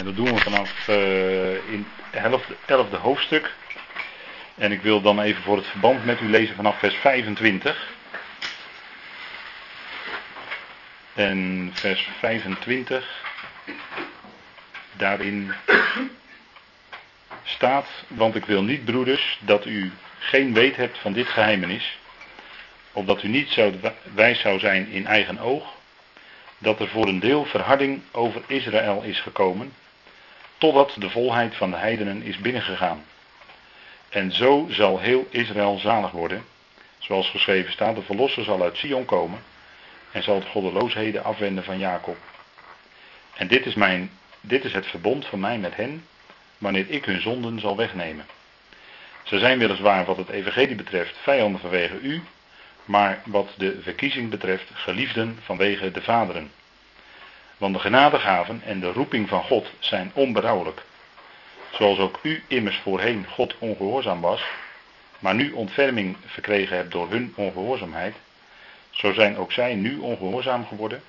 En dat doen we vanaf uh, in het elfde hoofdstuk. En ik wil dan even voor het verband met u lezen vanaf vers 25. En vers 25, daarin staat, want ik wil niet, broeders, dat u geen weet hebt van dit geheimenis, opdat u niet zo wijs zou zijn in eigen oog, dat er voor een deel verharding over Israël is gekomen, totdat de volheid van de heidenen is binnengegaan. En zo zal heel Israël zalig worden, zoals geschreven staat, de verlosser zal uit Sion komen en zal de goddeloosheden afwenden van Jacob. En dit is, mijn, dit is het verbond van mij met hen, wanneer ik hun zonden zal wegnemen. Ze zijn weliswaar wat het evangelie betreft vijanden vanwege u, maar wat de verkiezing betreft geliefden vanwege de vaderen. Want de genadegaven en de roeping van God zijn onberouwelijk. Zoals ook u immers voorheen God ongehoorzaam was, maar nu ontferming verkregen hebt door hun ongehoorzaamheid, zo zijn ook zij nu ongehoorzaam geworden,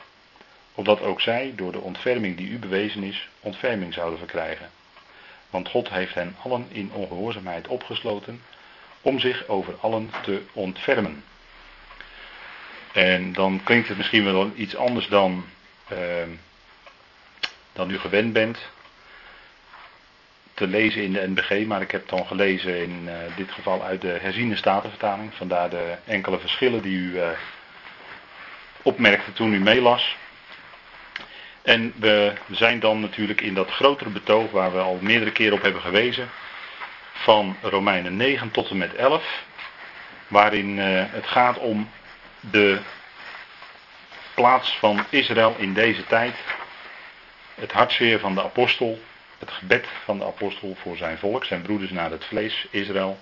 opdat ook zij door de ontferming die u bewezen is, ontferming zouden verkrijgen. Want God heeft hen allen in ongehoorzaamheid opgesloten, om zich over allen te ontfermen. En dan klinkt het misschien wel iets anders dan, uh, dan u gewend bent te lezen in de NBG, maar ik heb dan gelezen in uh, dit geval uit de herziene statenvertaling. Vandaar de enkele verschillen die u uh, opmerkte toen u meelas. En we zijn dan natuurlijk in dat grotere betoog waar we al meerdere keren op hebben gewezen, van Romeinen 9 tot en met 11, waarin uh, het gaat om de plaats van Israël in deze tijd, het hartzeer van de apostel, het gebed van de apostel voor zijn volk, zijn broeders naar het vlees, Israël.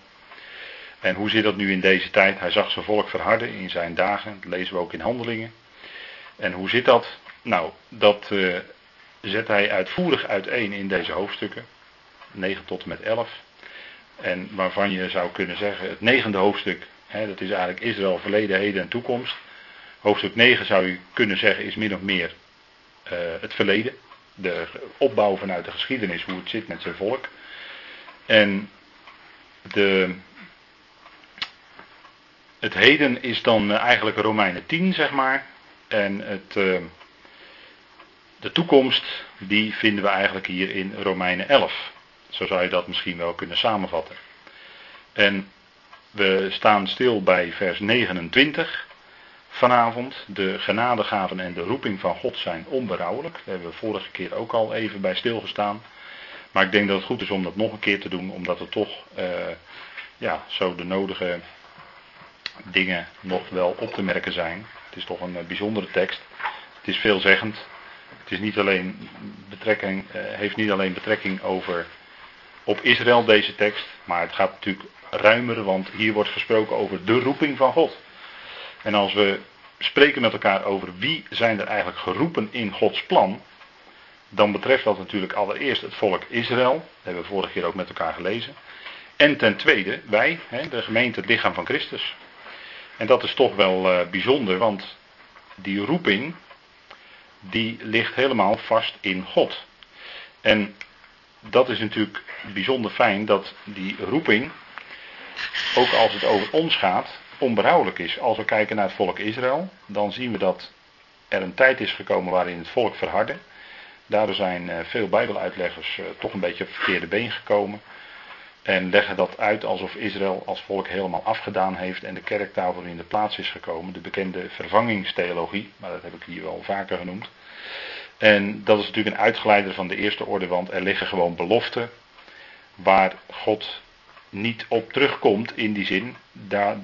En hoe zit dat nu in deze tijd? Hij zag zijn volk verharden in zijn dagen, dat lezen we ook in handelingen. En hoe zit dat? Nou, dat uh, zet hij uitvoerig uiteen in deze hoofdstukken, 9 tot en met 11. En waarvan je zou kunnen zeggen, het negende hoofdstuk, hè, dat is eigenlijk Israël, verleden, heden en toekomst. Hoofdstuk 9 zou je kunnen zeggen is min of meer uh, het verleden. De opbouw vanuit de geschiedenis, hoe het zit met zijn volk. En de, het heden is dan eigenlijk Romeinen 10, zeg maar. En het, uh, de toekomst, die vinden we eigenlijk hier in Romeinen 11. Zo zou je dat misschien wel kunnen samenvatten. En we staan stil bij vers 29 vanavond. De genadegaven en de roeping van God zijn onberouwelijk. Daar hebben we vorige keer ook al even bij stilgestaan. Maar ik denk dat het goed is om dat nog een keer te doen, omdat er toch uh, ja, zo de nodige dingen nog wel op te merken zijn. Het is toch een uh, bijzondere tekst. Het is veelzeggend. Het is niet alleen betrekking, uh, heeft niet alleen betrekking over op Israël deze tekst, maar het gaat natuurlijk ruimer, want hier wordt gesproken over de roeping van God. En als we spreken met elkaar over wie zijn er eigenlijk geroepen in Gods plan, dan betreft dat natuurlijk allereerst het volk Israël. Dat hebben we vorige keer ook met elkaar gelezen. En ten tweede wij, de gemeente, het lichaam van Christus. En dat is toch wel uh, bijzonder, want die roeping, die ligt helemaal vast in God. En dat is natuurlijk bijzonder fijn dat die roeping, ook als het over ons gaat, onberouwelijk is. Als we kijken naar het volk Israël, dan zien we dat er een tijd is gekomen waarin het volk verhardde. Daardoor zijn eh, veel Bijbeluitleggers eh, toch een beetje op verkeerde been gekomen. En leggen dat uit alsof Israël als volk helemaal afgedaan heeft en de kerk daarvoor in de plaats is gekomen. De bekende vervangingstheologie, maar dat heb ik hier wel vaker genoemd. En dat is natuurlijk een uitgeleider van de eerste orde, want er liggen gewoon beloften waar God niet op terugkomt in die zin.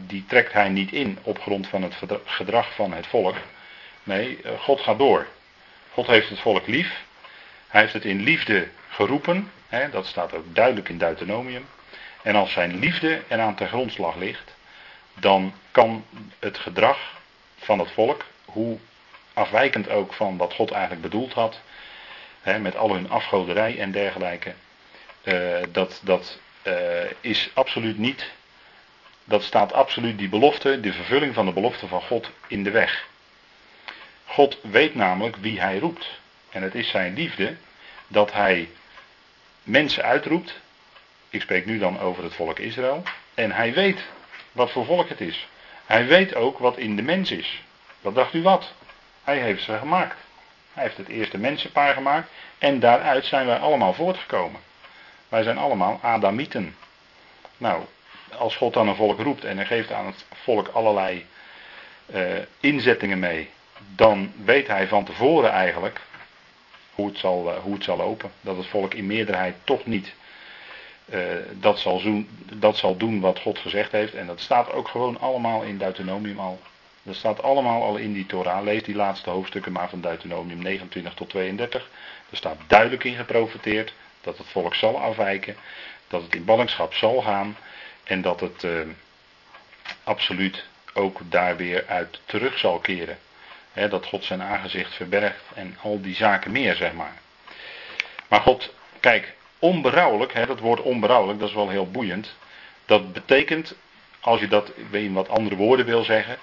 Die trekt hij niet in op grond van het gedrag van het volk. Nee, eh, God gaat door. God heeft het volk lief. Hij heeft het in liefde geroepen. Hè, dat staat ook duidelijk in Deuteronomium. En als zijn liefde eraan ten grondslag ligt, dan kan het gedrag van het volk, hoe afwijkend ook van wat God eigenlijk bedoeld had, hè, met al hun afgoderij en dergelijke, uh, dat, dat is absoluut niet, dat staat absoluut die belofte, de vervulling van de belofte van God in de weg. God weet namelijk wie hij roept. En het is zijn liefde dat hij mensen uitroept. Ik spreek nu dan over het volk Israël. En hij weet wat voor volk het is. Hij weet ook wat in de mens is. Wat dacht u wat? Hij heeft ze gemaakt. Hij heeft het eerste mensenpaar gemaakt. En daaruit zijn wij allemaal voortgekomen. Wij zijn allemaal Adamieten. Nou, als God dan een volk roept en hij geeft aan het volk allerlei uh, inzettingen mee, dan weet hij van tevoren eigenlijk hoe het zal, uh, hoe het zal lopen. Dat het volk in meerderheid toch niet uh, dat, zal doen, dat zal doen wat God gezegd heeft. En dat staat ook gewoon allemaal in Deuteronomium al. Dat staat allemaal al in die Torah. Lees die laatste hoofdstukken maar van Deuteronomium 29 tot 32. Er staat duidelijk in geprofeteerd dat het volk zal afwijken. Dat het in ballingschap zal gaan. En dat het uh, absoluut ook daar weer uit terug zal keren. Dat God zijn aangezicht verbergt en al die zaken meer, zeg maar. Maar God, kijk, onberouwelijk, dat woord onberouwelijk, dat is wel heel boeiend. Dat betekent, als je dat in wat andere woorden wil zeggen,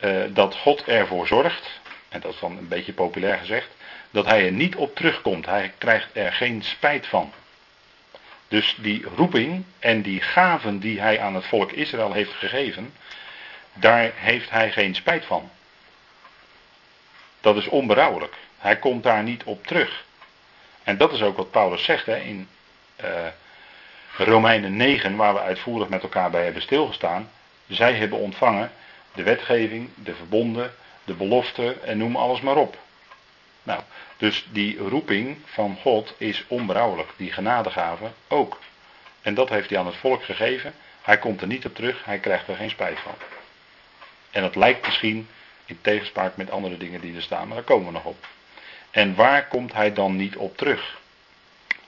uh, dat God ervoor zorgt, en dat is dan een beetje populair gezegd, dat hij er niet op terugkomt. Hij krijgt er geen spijt van. Dus die roeping en die gaven die hij aan het volk Israël heeft gegeven, daar heeft hij geen spijt van. Dat is onberouwelijk. Hij komt daar niet op terug. En dat is ook wat Paulus zegt hè, in uh, Romeinen 9, waar we uitvoerig met elkaar bij hebben stilgestaan. Zij hebben ontvangen de wetgeving, de verbonden, de belofte en noem alles maar op. Nou, dus die roeping van God is onberouwelijk. Die genadegave ook. En dat heeft hij aan het volk gegeven. Hij komt er niet op terug, hij krijgt er geen spijt van. En dat lijkt misschien in tegenspraak met andere dingen die er staan, maar daar komen we nog op. En waar komt hij dan niet op terug?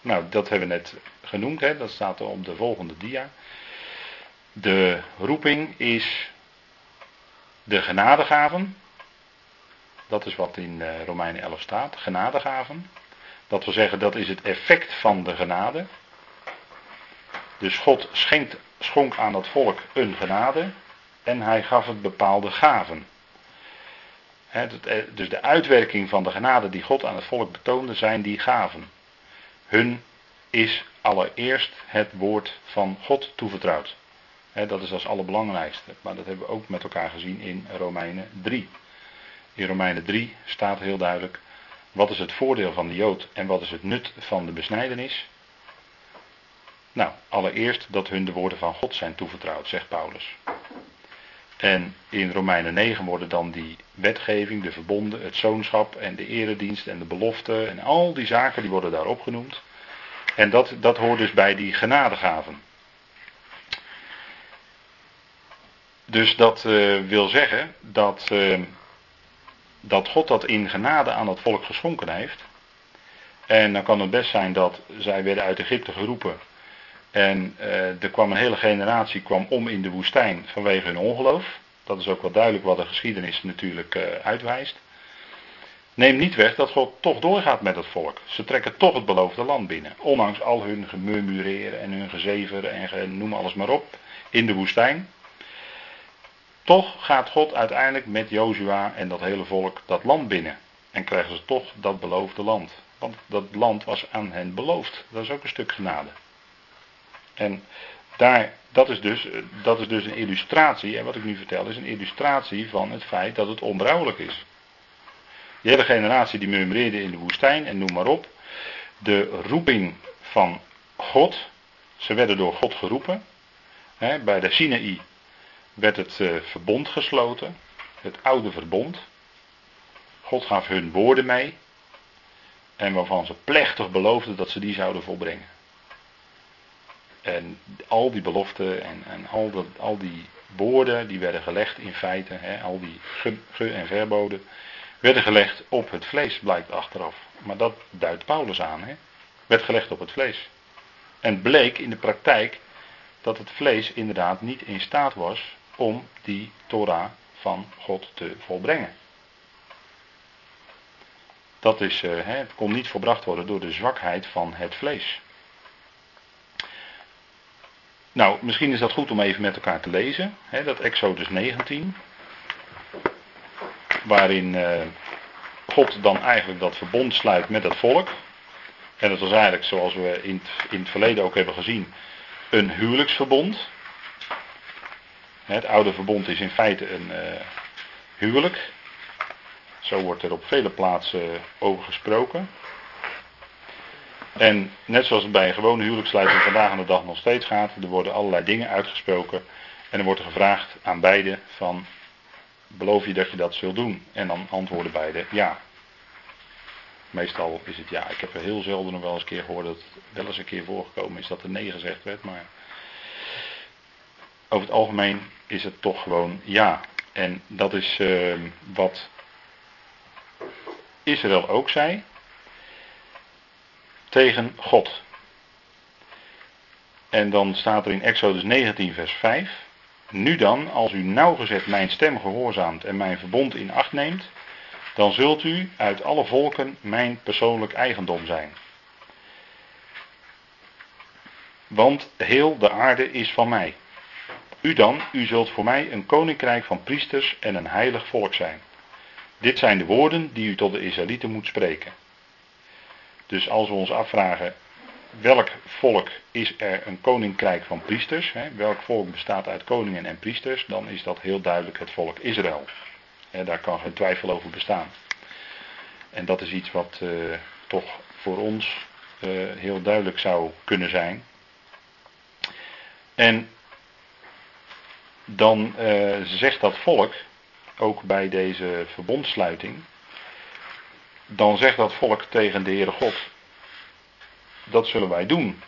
Nou, dat hebben we net genoemd, hè? dat staat er op de volgende dia. De roeping is de genadegaven. Dat is wat in eh, Romeinen 11 staat, genadegaven. Dat wil zeggen, dat is het effect van de genade. Dus God schenkt, schonk aan dat volk een genade en hij gaf het bepaalde gaven. Eh, dus de uitwerking van de genade die God aan het volk betoonde, zijn die gaven. Hun is allereerst het woord van God toevertrouwd. Dat is als allerbelangrijkste. Maar dat hebben we ook met elkaar gezien in Romeinen 3. In Romeinen 3 staat heel duidelijk: wat is het voordeel van de Jood en wat is het nut van de besnijdenis? Nou, allereerst dat hun de woorden van God zijn toevertrouwd, zegt Paulus. En in Romeinen 9 worden dan die wetgeving, de verbonden, het zoonschap en de eredienst en de belofte en al die zaken die worden daar opgenoemd. En dat, dat hoort dus bij die genadegaven. Dus dat uh, wil zeggen dat, uh, dat God dat in genade aan het volk geschonken heeft. En dan kan het best zijn dat zij werden uit Egypte geroepen en uh, er kwam een hele generatie kwam om in de woestijn vanwege hun ongeloof. Dat is ook wel duidelijk wat de geschiedenis natuurlijk uh, uitwijst. Neem niet weg dat God toch doorgaat met het volk. Ze trekken toch het beloofde land binnen. Ondanks al hun gemurmureren en hun gezever en noem alles maar op in de woestijn. Toch gaat God uiteindelijk met Jozua en dat hele volk dat land binnen. En krijgen ze toch dat beloofde land. Want dat land was aan hen beloofd. Dat is ook een stuk genade. En daar, dat, is dus, dat is dus een illustratie, en wat ik nu vertel is een illustratie van het feit dat het onbrouwelijk is. Die hele generatie die murmureerde in de woestijn en noem maar op. De roeping van God, ze werden door God geroepen. Hè, bij de Sinaï werd het uh, verbond gesloten, het oude verbond. God gaf hun woorden mee en waarvan ze plechtig beloofden dat ze die zouden volbrengen. En al die beloften en, en al, al die woorden die werden gelegd in feite, hè, al die ge, ge en verboden, werden gelegd op het vlees, blijkt achteraf. Maar dat duidt Paulus aan, hè? werd gelegd op het vlees. En bleek in de praktijk dat het vlees inderdaad niet in staat was om die Torah van God te volbrengen. Dat is, uh, het kon niet volbracht worden door de zwakheid van het vlees. Nou, misschien is dat goed om even met elkaar te lezen. Dat Exodus 19. Waarin uh, God dan eigenlijk dat verbond sluit met het volk. En dat was eigenlijk, zoals we in in het verleden ook hebben gezien, een huwelijksverbond. Het oude verbond is in feite een uh, huwelijk. Zo wordt er op vele plaatsen over gesproken. En net zoals het bij een gewone huwelijkssluiting vandaag aan de dag nog steeds gaat, er worden allerlei dingen uitgesproken. En er wordt gevraagd aan beide van, beloof je dat je dat zult doen? En dan antwoorden beide ja. Meestal is het ja. Ik heb er heel zelden nog wel eens een keer gehoord dat het wel eens een keer voorgekomen is dat er nee gezegd werd. Maar over het algemeen is het toch gewoon ja. En dat is uh, wat Israël ook zei tegen God. En dan staat er in Exodus 19, vers 5. Nu dan, als u nauwgezet mijn stem gehoorzaamt en mijn verbond in acht neemt, dan zult u uit alle volken mijn persoonlijk eigendom zijn. Want heel de aarde is van mij. U dan, u zult voor mij een koninkrijk van priesters en een heilig volk zijn. Dit zijn de woorden die u tot de Israëlieten moet spreken. Dus als we ons afvragen, welk volk is er een koninkrijk van priesters? Hè? Welk volk bestaat uit koningen en priesters? Dan is dat heel duidelijk het volk Israël. Daar kan geen twijfel over bestaan. En dat is iets wat uh, toch voor ons uh, heel duidelijk zou kunnen zijn. En dan uh, zegt dat volk, ook bij deze verbondsluiting, dan zegt dat volk tegen de Heere God, dat zullen wij doen.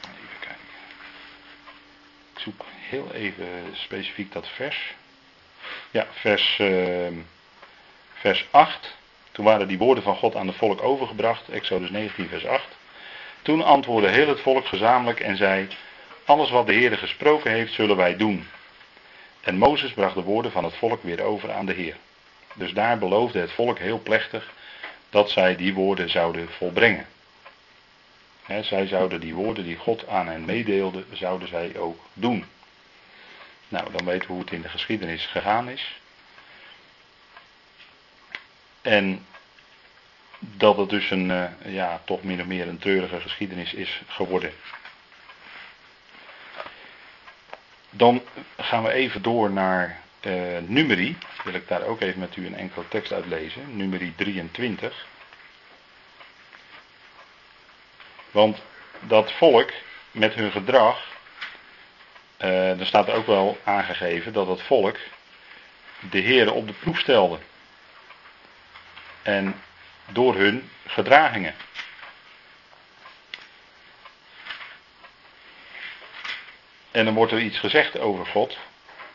Even kijken. Ik zoek heel even specifiek dat vers. Ja, vers, uh, vers 8. Toen waren die woorden van God aan het volk overgebracht. Exodus 19, vers 8. Toen antwoordde heel het volk gezamenlijk en zei: Alles wat de Heer gesproken heeft, zullen wij doen. En Mozes bracht de woorden van het volk weer over aan de Heer. Dus daar beloofde het volk heel plechtig dat zij die woorden zouden volbrengen. zij zouden die woorden die God aan hen meedeelde, zouden zij ook doen. Nou, dan weten we hoe het in de geschiedenis gegaan is. En dat het dus een, uh, ja, toch min of meer een treurige geschiedenis is geworden. Dan gaan we even door naar uh, Numeri. Wil ik daar ook even met u een enkele tekst uitlezen. Numeri 23. Want dat volk met hun gedrag. Uh, er staat ook wel aangegeven dat het volk de heren op de proef stelde. En door hun gedragingen. En dan wordt er iets gezegd over God.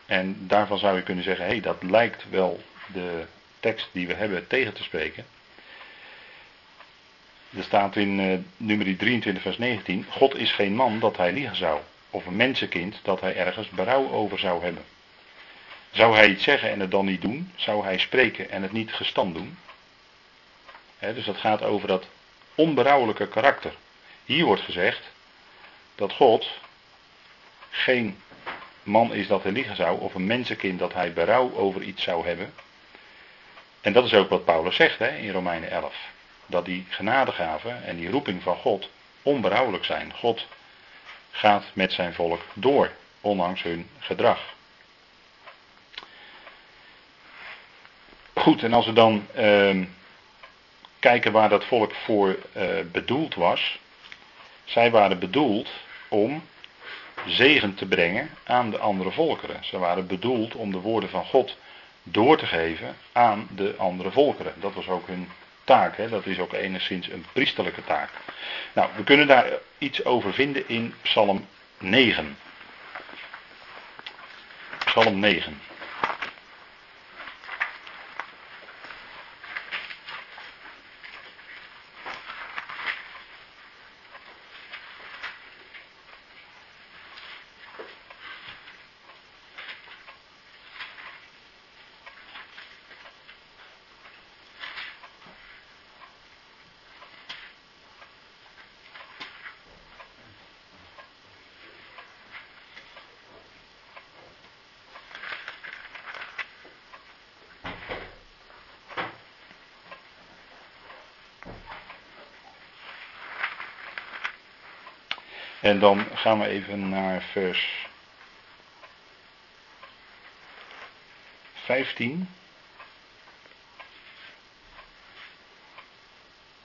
En daarvan zou je kunnen zeggen: hé, hey, dat lijkt wel de tekst die we hebben tegen te spreken. Er staat in uh, nummer 23, vers 19: God is geen man dat hij liegen zou, of een mensenkind dat hij ergens berouw over zou hebben. Zou hij iets zeggen en het dan niet doen? Zou hij spreken en het niet gestand doen? Dus dat gaat over dat onberouwelijke karakter. Hier wordt gezegd dat God geen man is dat hij liegen zou, of een mensenkind dat hij berouw over iets zou hebben. En dat is ook wat Paulus zegt in Romeinen 11. Dat die genadegaven en die roeping van God onberouwelijk zijn. God gaat met zijn volk door, ondanks hun gedrag. Goed, en als we dan uh, kijken waar dat volk voor uh, bedoeld was. Zij waren bedoeld om zegen te brengen aan de andere volkeren. Ze waren bedoeld om de woorden van God door te geven aan de andere volkeren. Dat was ook hun taak. Hè? Dat is ook enigszins een priesterlijke taak. Nou, we kunnen daar iets over vinden in Psalm 9. Psalm 9. En dan gaan we even naar vers 15.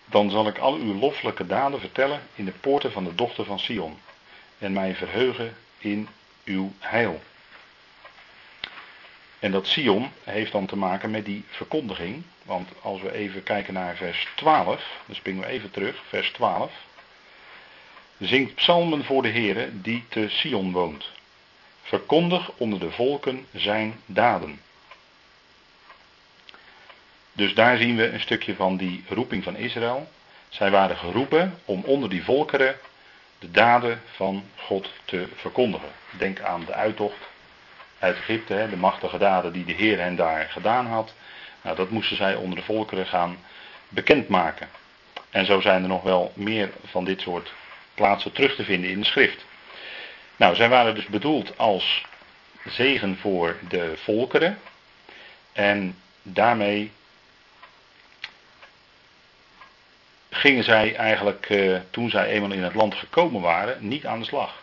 Dan zal ik al uw loffelijke daden vertellen in de poorten van de dochter van Sion. En mij verheugen in uw heil. En dat Sion heeft dan te maken met die verkondiging. Want als we even kijken naar vers 12, dan springen we even terug, vers 12. Zingt psalmen voor de Heere die te Sion woont. Verkondig onder de volken zijn daden. Dus daar zien we een stukje van die roeping van Israël. Zij waren geroepen om onder die volkeren de daden van God te verkondigen. Denk aan de uittocht uit Egypte, de machtige daden die de Heer hen daar gedaan had. Nou, dat moesten zij onder de volkeren gaan bekendmaken. En zo zijn er nog wel meer van dit soort plaatsen terug te vinden in de schrift. Nou, zij waren dus bedoeld als zegen voor de volkeren. En daarmee gingen zij eigenlijk, eh, toen zij eenmaal in het land gekomen waren, niet aan de slag.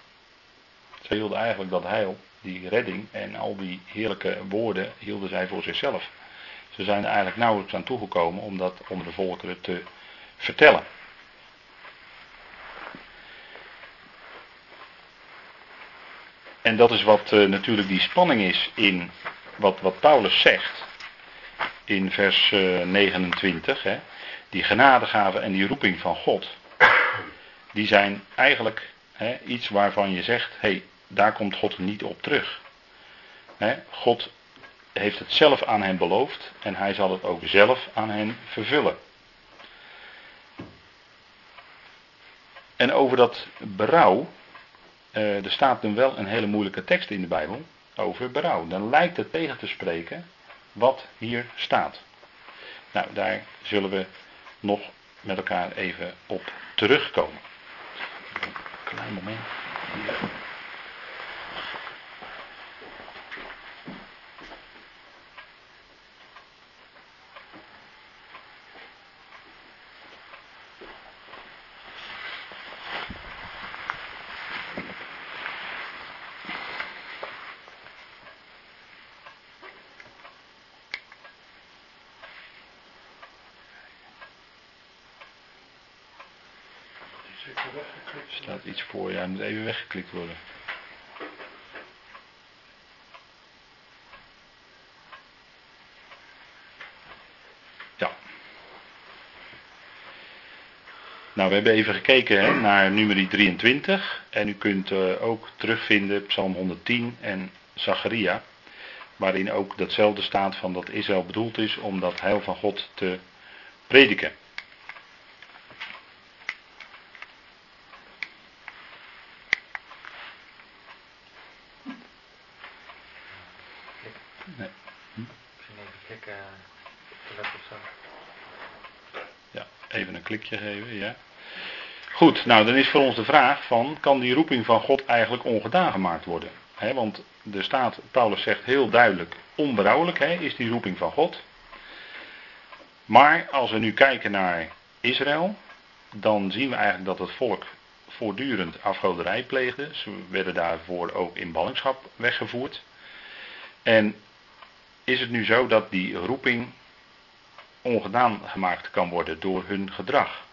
Zij hielden eigenlijk dat heil, die redding en al die heerlijke woorden hielden zij voor zichzelf. Ze zijn er eigenlijk nauwelijks aan toegekomen om dat onder de volkeren te vertellen. En dat is wat uh, natuurlijk die spanning is in wat, wat Paulus zegt in vers uh, 29. Hè die genadegave en die roeping van God, die zijn eigenlijk hè, iets waarvan je zegt, hé, hey, daar komt God niet op terug. Hè, God heeft het zelf aan hen beloofd en hij zal het ook zelf aan hen vervullen. En over dat berouw, eh, er staat dan wel een hele moeilijke tekst in de Bijbel over berouw. Dan lijkt het tegen te spreken wat hier staat. Nou, daar zullen we nog met elkaar even op terugkomen. Klein moment. Staat iets voor, ja, moet even weggeklikt worden. Ja. Nou, we hebben even gekeken hè, naar nummer 23. En u kunt uh, ook terugvinden Psalm 110 en Zacharia. Waarin ook datzelfde staat van dat Israël bedoeld is om dat heil van God te prediken. Geven, ja. Goed, nou dan is voor ons de vraag van, kan die roeping van God eigenlijk ongedaan gemaakt worden? want de staat, Paulus zegt heel duidelijk, onberouwelijk is die roeping van God. Maar als we nu kijken naar Israël, dan zien we eigenlijk dat het volk voortdurend afgoderij pleegde. Ze werden daarvoor ook in ballingschap weggevoerd. En is het nu zo dat die roeping ongedaan gemaakt kan worden door hun gedrag.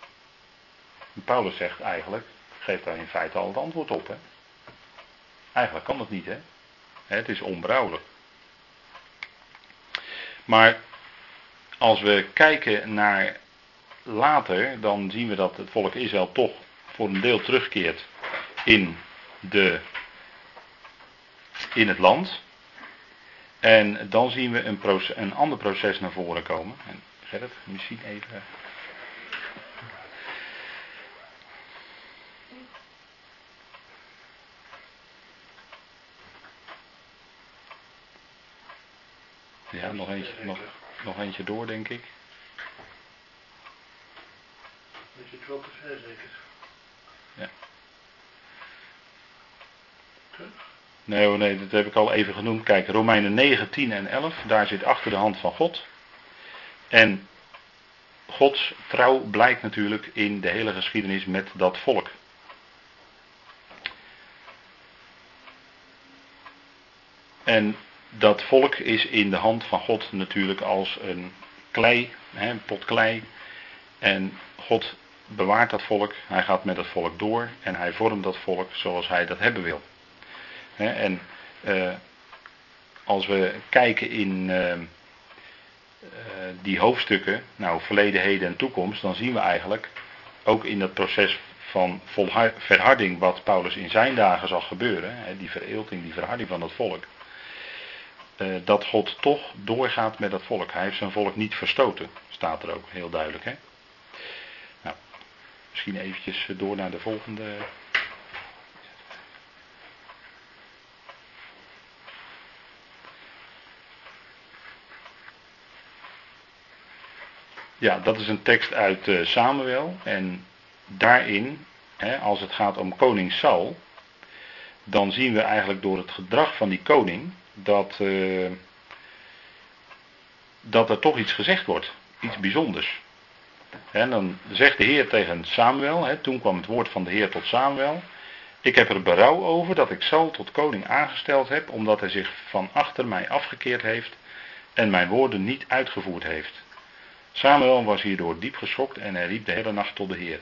Paulus zegt eigenlijk, geeft daar in feite al het antwoord op. Hè? Eigenlijk kan dat niet, hè? Het is onbrouwelijk. Maar als we kijken naar later, dan zien we dat het volk Israël toch voor een deel terugkeert in, de, in het land. En dan zien we een, proces, een ander proces naar voren komen. En Gerrit, misschien even. Ja, nog eentje, nog, nog eentje door, denk ik. Je zit wel te ver, zeker? Ja. Nee, nee, dat heb ik al even genoemd. Kijk, Romeinen 9, 10 en 11, daar zit achter de hand van God. En Gods trouw blijkt natuurlijk in de hele geschiedenis met dat volk. En dat volk is in de hand van God natuurlijk als een klei, een pot klei. En God bewaart dat volk, hij gaat met dat volk door en hij vormt dat volk zoals hij dat hebben wil. En eh, als we kijken in eh, die hoofdstukken, nou verleden, heden en toekomst, dan zien we eigenlijk ook in dat proces van verharding wat Paulus in zijn dagen zag gebeuren, hè, die vereelting, die verharding van dat volk, uh, dat God toch doorgaat met dat volk. Hij heeft zijn volk niet verstoten, staat er ook heel duidelijk. Hè? Nou, misschien eventjes door naar de volgende. Ja, dat is een tekst uit uh, Samuel. En daarin, hè, als het gaat om koning Saul, dan zien we eigenlijk door het gedrag van die koning dat, uh, dat er toch iets gezegd wordt. Iets bijzonders. En dan zegt de Heer tegen Samuel, hè, toen kwam het woord van de Heer tot Samuel. Ik heb er berouw over dat ik Saul tot koning aangesteld heb, omdat hij zich van achter mij afgekeerd heeft en mijn woorden niet uitgevoerd heeft. Samuel was hierdoor diep geschokt en hij riep de hele nacht tot de Heer.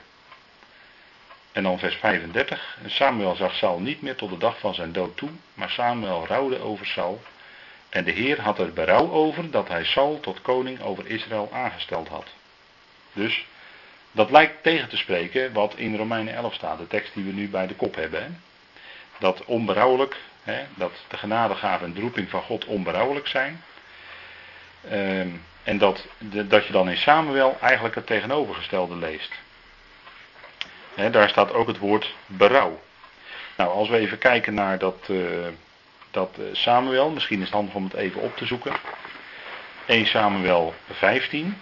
En dan vers 35. Samuel zag Saul niet meer tot de dag van zijn dood toe, maar Samuel rouwde over Saul. En de Heer had er berouw over dat hij Saul tot koning over Israël aangesteld had. Dus dat lijkt tegen te spreken wat in Romeinen 11 staat, de tekst die we nu bij de kop hebben. Hè? Dat onberouwelijk, hè, dat de genadegave en de roeping van God onberouwelijk zijn. Ehm, en dat, dat je dan in Samuel eigenlijk het tegenovergestelde leest daar staat ook het woord berouw. Nou, als we even kijken naar dat, uh, dat uh, Samuel, misschien is het handig om het even op te zoeken. 1 Samuel 15.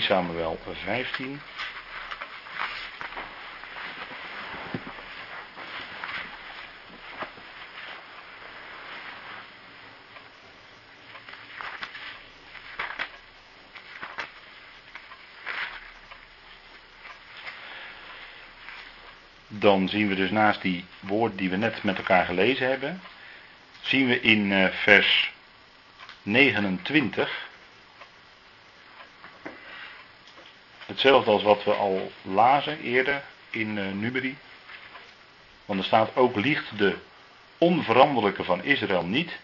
Samuel 15. Dan zien we dus naast die woorden die we net met elkaar gelezen hebben, zien we in uh, vers 29 hetzelfde als wat we al lazen eerder in uh, Numeri. Want er staat ook liegt de onveranderlijke van Israël niet.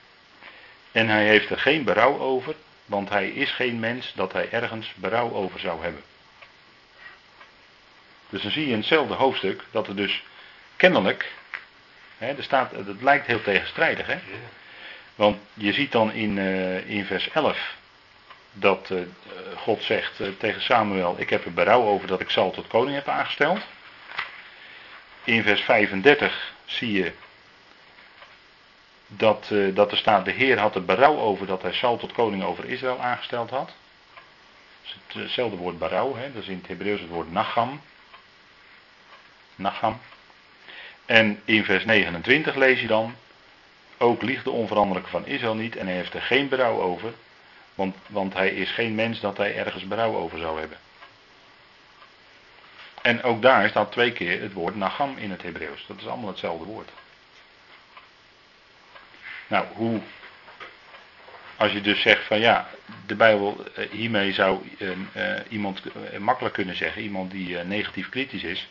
En hij heeft er geen berouw over, want hij is geen mens dat hij ergens berouw over zou hebben. Dus dan zie je in hetzelfde hoofdstuk dat er dus kennelijk, hè, er staat, het lijkt heel tegenstrijdig, hè? Want je ziet dan in, uh, in vers 11 dat uh, God zegt uh, tegen Samuel: Ik heb er berouw over dat ik Saul tot koning heb aangesteld. In vers 35 zie je dat, dat er staat: De Heer had er berouw over dat hij Saul tot koning over Israël aangesteld had. Dat is hetzelfde woord berouw, hè? dat is in het Hebreeuws het woord nacham. Nacham. En in vers 29 lees je dan, ook liegt de onveranderlijke van Israël niet en hij heeft er geen berouw over, want, want hij is geen mens dat hij ergens berouw over zou hebben. En ook daar staat twee keer het woord Nacham in het Hebreeuws. Dat is allemaal hetzelfde woord. Nou, hoe. Als je dus zegt van ja, de Bijbel, eh, hiermee zou uh, iemand makkelijk kunnen zeggen, iemand die negatief kritisch is,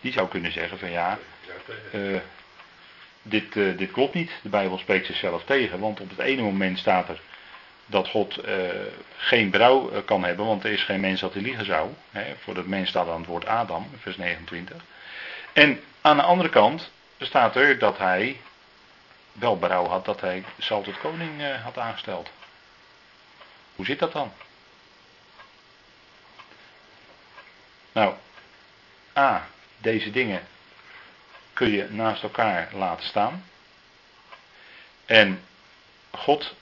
die zou kunnen zeggen van ja, uh, dit, uh, dit klopt niet. De Bijbel spreekt zichzelf tegen. Want op het ene moment staat er dat God uh, geen brouw kan hebben, want er is geen mens dat hij liegen zou. Hè, voor dat mens staat aan het woord Adam, vers 29. En aan de andere kant staat er dat hij wel berouw had dat hij Saul tot koning had aangesteld. Hoe zit dat dan? Nou, A deze dingen kun je naast elkaar laten staan. En God,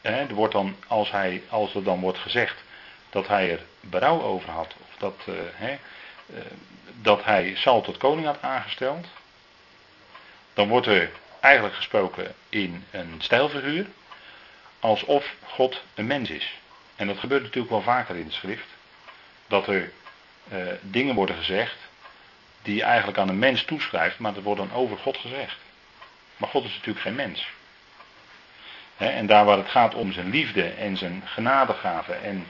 hè, er wordt dan, als, hij, als er dan wordt gezegd dat hij er berouw over had, of dat, uh, hè, uh, dat hij Saul tot koning had aangesteld, dan wordt er eigenlijk gesproken in een stijlfiguur, alsof God een mens is. En dat gebeurt natuurlijk wel vaker in de schrift. Dat er uh, dingen worden gezegd die eigenlijk aan een mens toeschrijft, maar dat wordt dan over God gezegd. Maar God is natuurlijk geen mens. en daar waar het gaat om zijn liefde en zijn genadegave en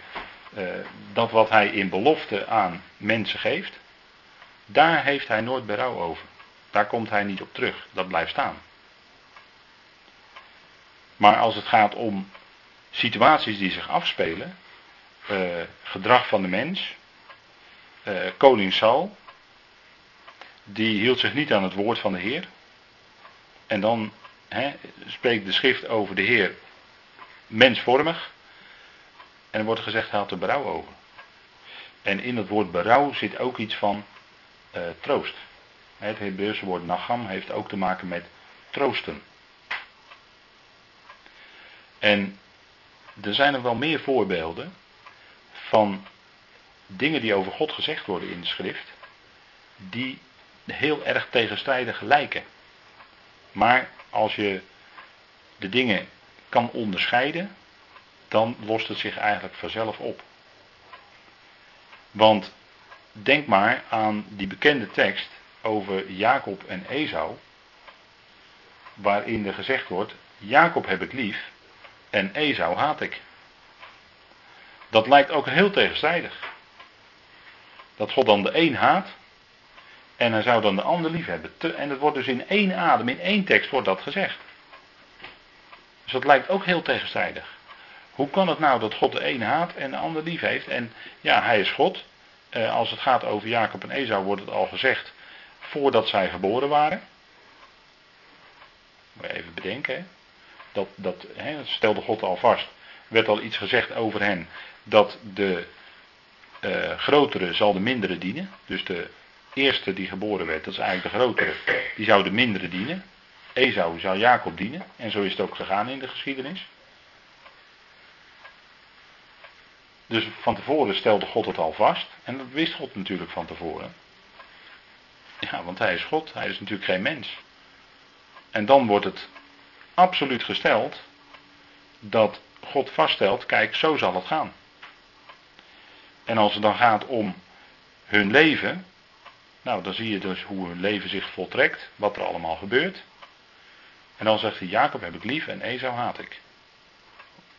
uh, dat wat hij in belofte aan mensen geeft, daar heeft hij nooit berouw over. Daar komt hij niet op terug. Dat blijft staan. Maar als het gaat om situaties die zich afspelen, uh, gedrag van de mens, uh, koning Saul, die hield zich niet aan het woord van de Heer. En dan spreekt de schrift over de Heer mensvormig. En er wordt gezegd, hij had er berouw over. En in het woord berouw zit ook iets van uh, troost. Het Hebreeuwse woord nacham heeft ook te maken met troosten. En er zijn nog wel meer voorbeelden van dingen die over God gezegd worden in de schrift, die heel erg tegenstrijdig lijken. Maar als je de dingen kan onderscheiden, dan lost het zich eigenlijk vanzelf op. Want denk maar aan die bekende tekst over Jacob en Esau, waarin er gezegd wordt: Jacob heb ik lief en Esau haat ik. Dat lijkt ook heel tegenstrijdig. Dat God dan de een haat en hij zou dan de ander lief hebben. En het wordt dus in één adem, in één tekst wordt dat gezegd. Dus dat lijkt ook heel tegenstrijdig. Hoe kan het nou dat God de een haat en de ander lief heeft? En ja, hij is God. Eh, als het gaat over Jacob en Esau wordt het al gezegd voordat zij geboren waren. Moet je even bedenken. Hè? Dat, dat, hè, dat stelde God al vast. werd al iets gezegd over hen. Dat de uh, grotere zal de mindere dienen. Dus de eerste die geboren werd, dat is eigenlijk de grotere, die zou de mindere dienen. Esau zou Jacob dienen. En zo is het ook gegaan in de geschiedenis. Dus van tevoren stelde God het al vast. En dat wist God natuurlijk van tevoren. Ja, want hij is God. Hij is natuurlijk geen mens. En dan wordt het absoluut gesteld dat God vaststelt, kijk, zo zal het gaan. En als het dan gaat om hun leven, nou dan zie je dus hoe hun leven zich voltrekt, wat er allemaal gebeurt. En dan zegt hij, Jacob heb ik lief en Esau haat ik.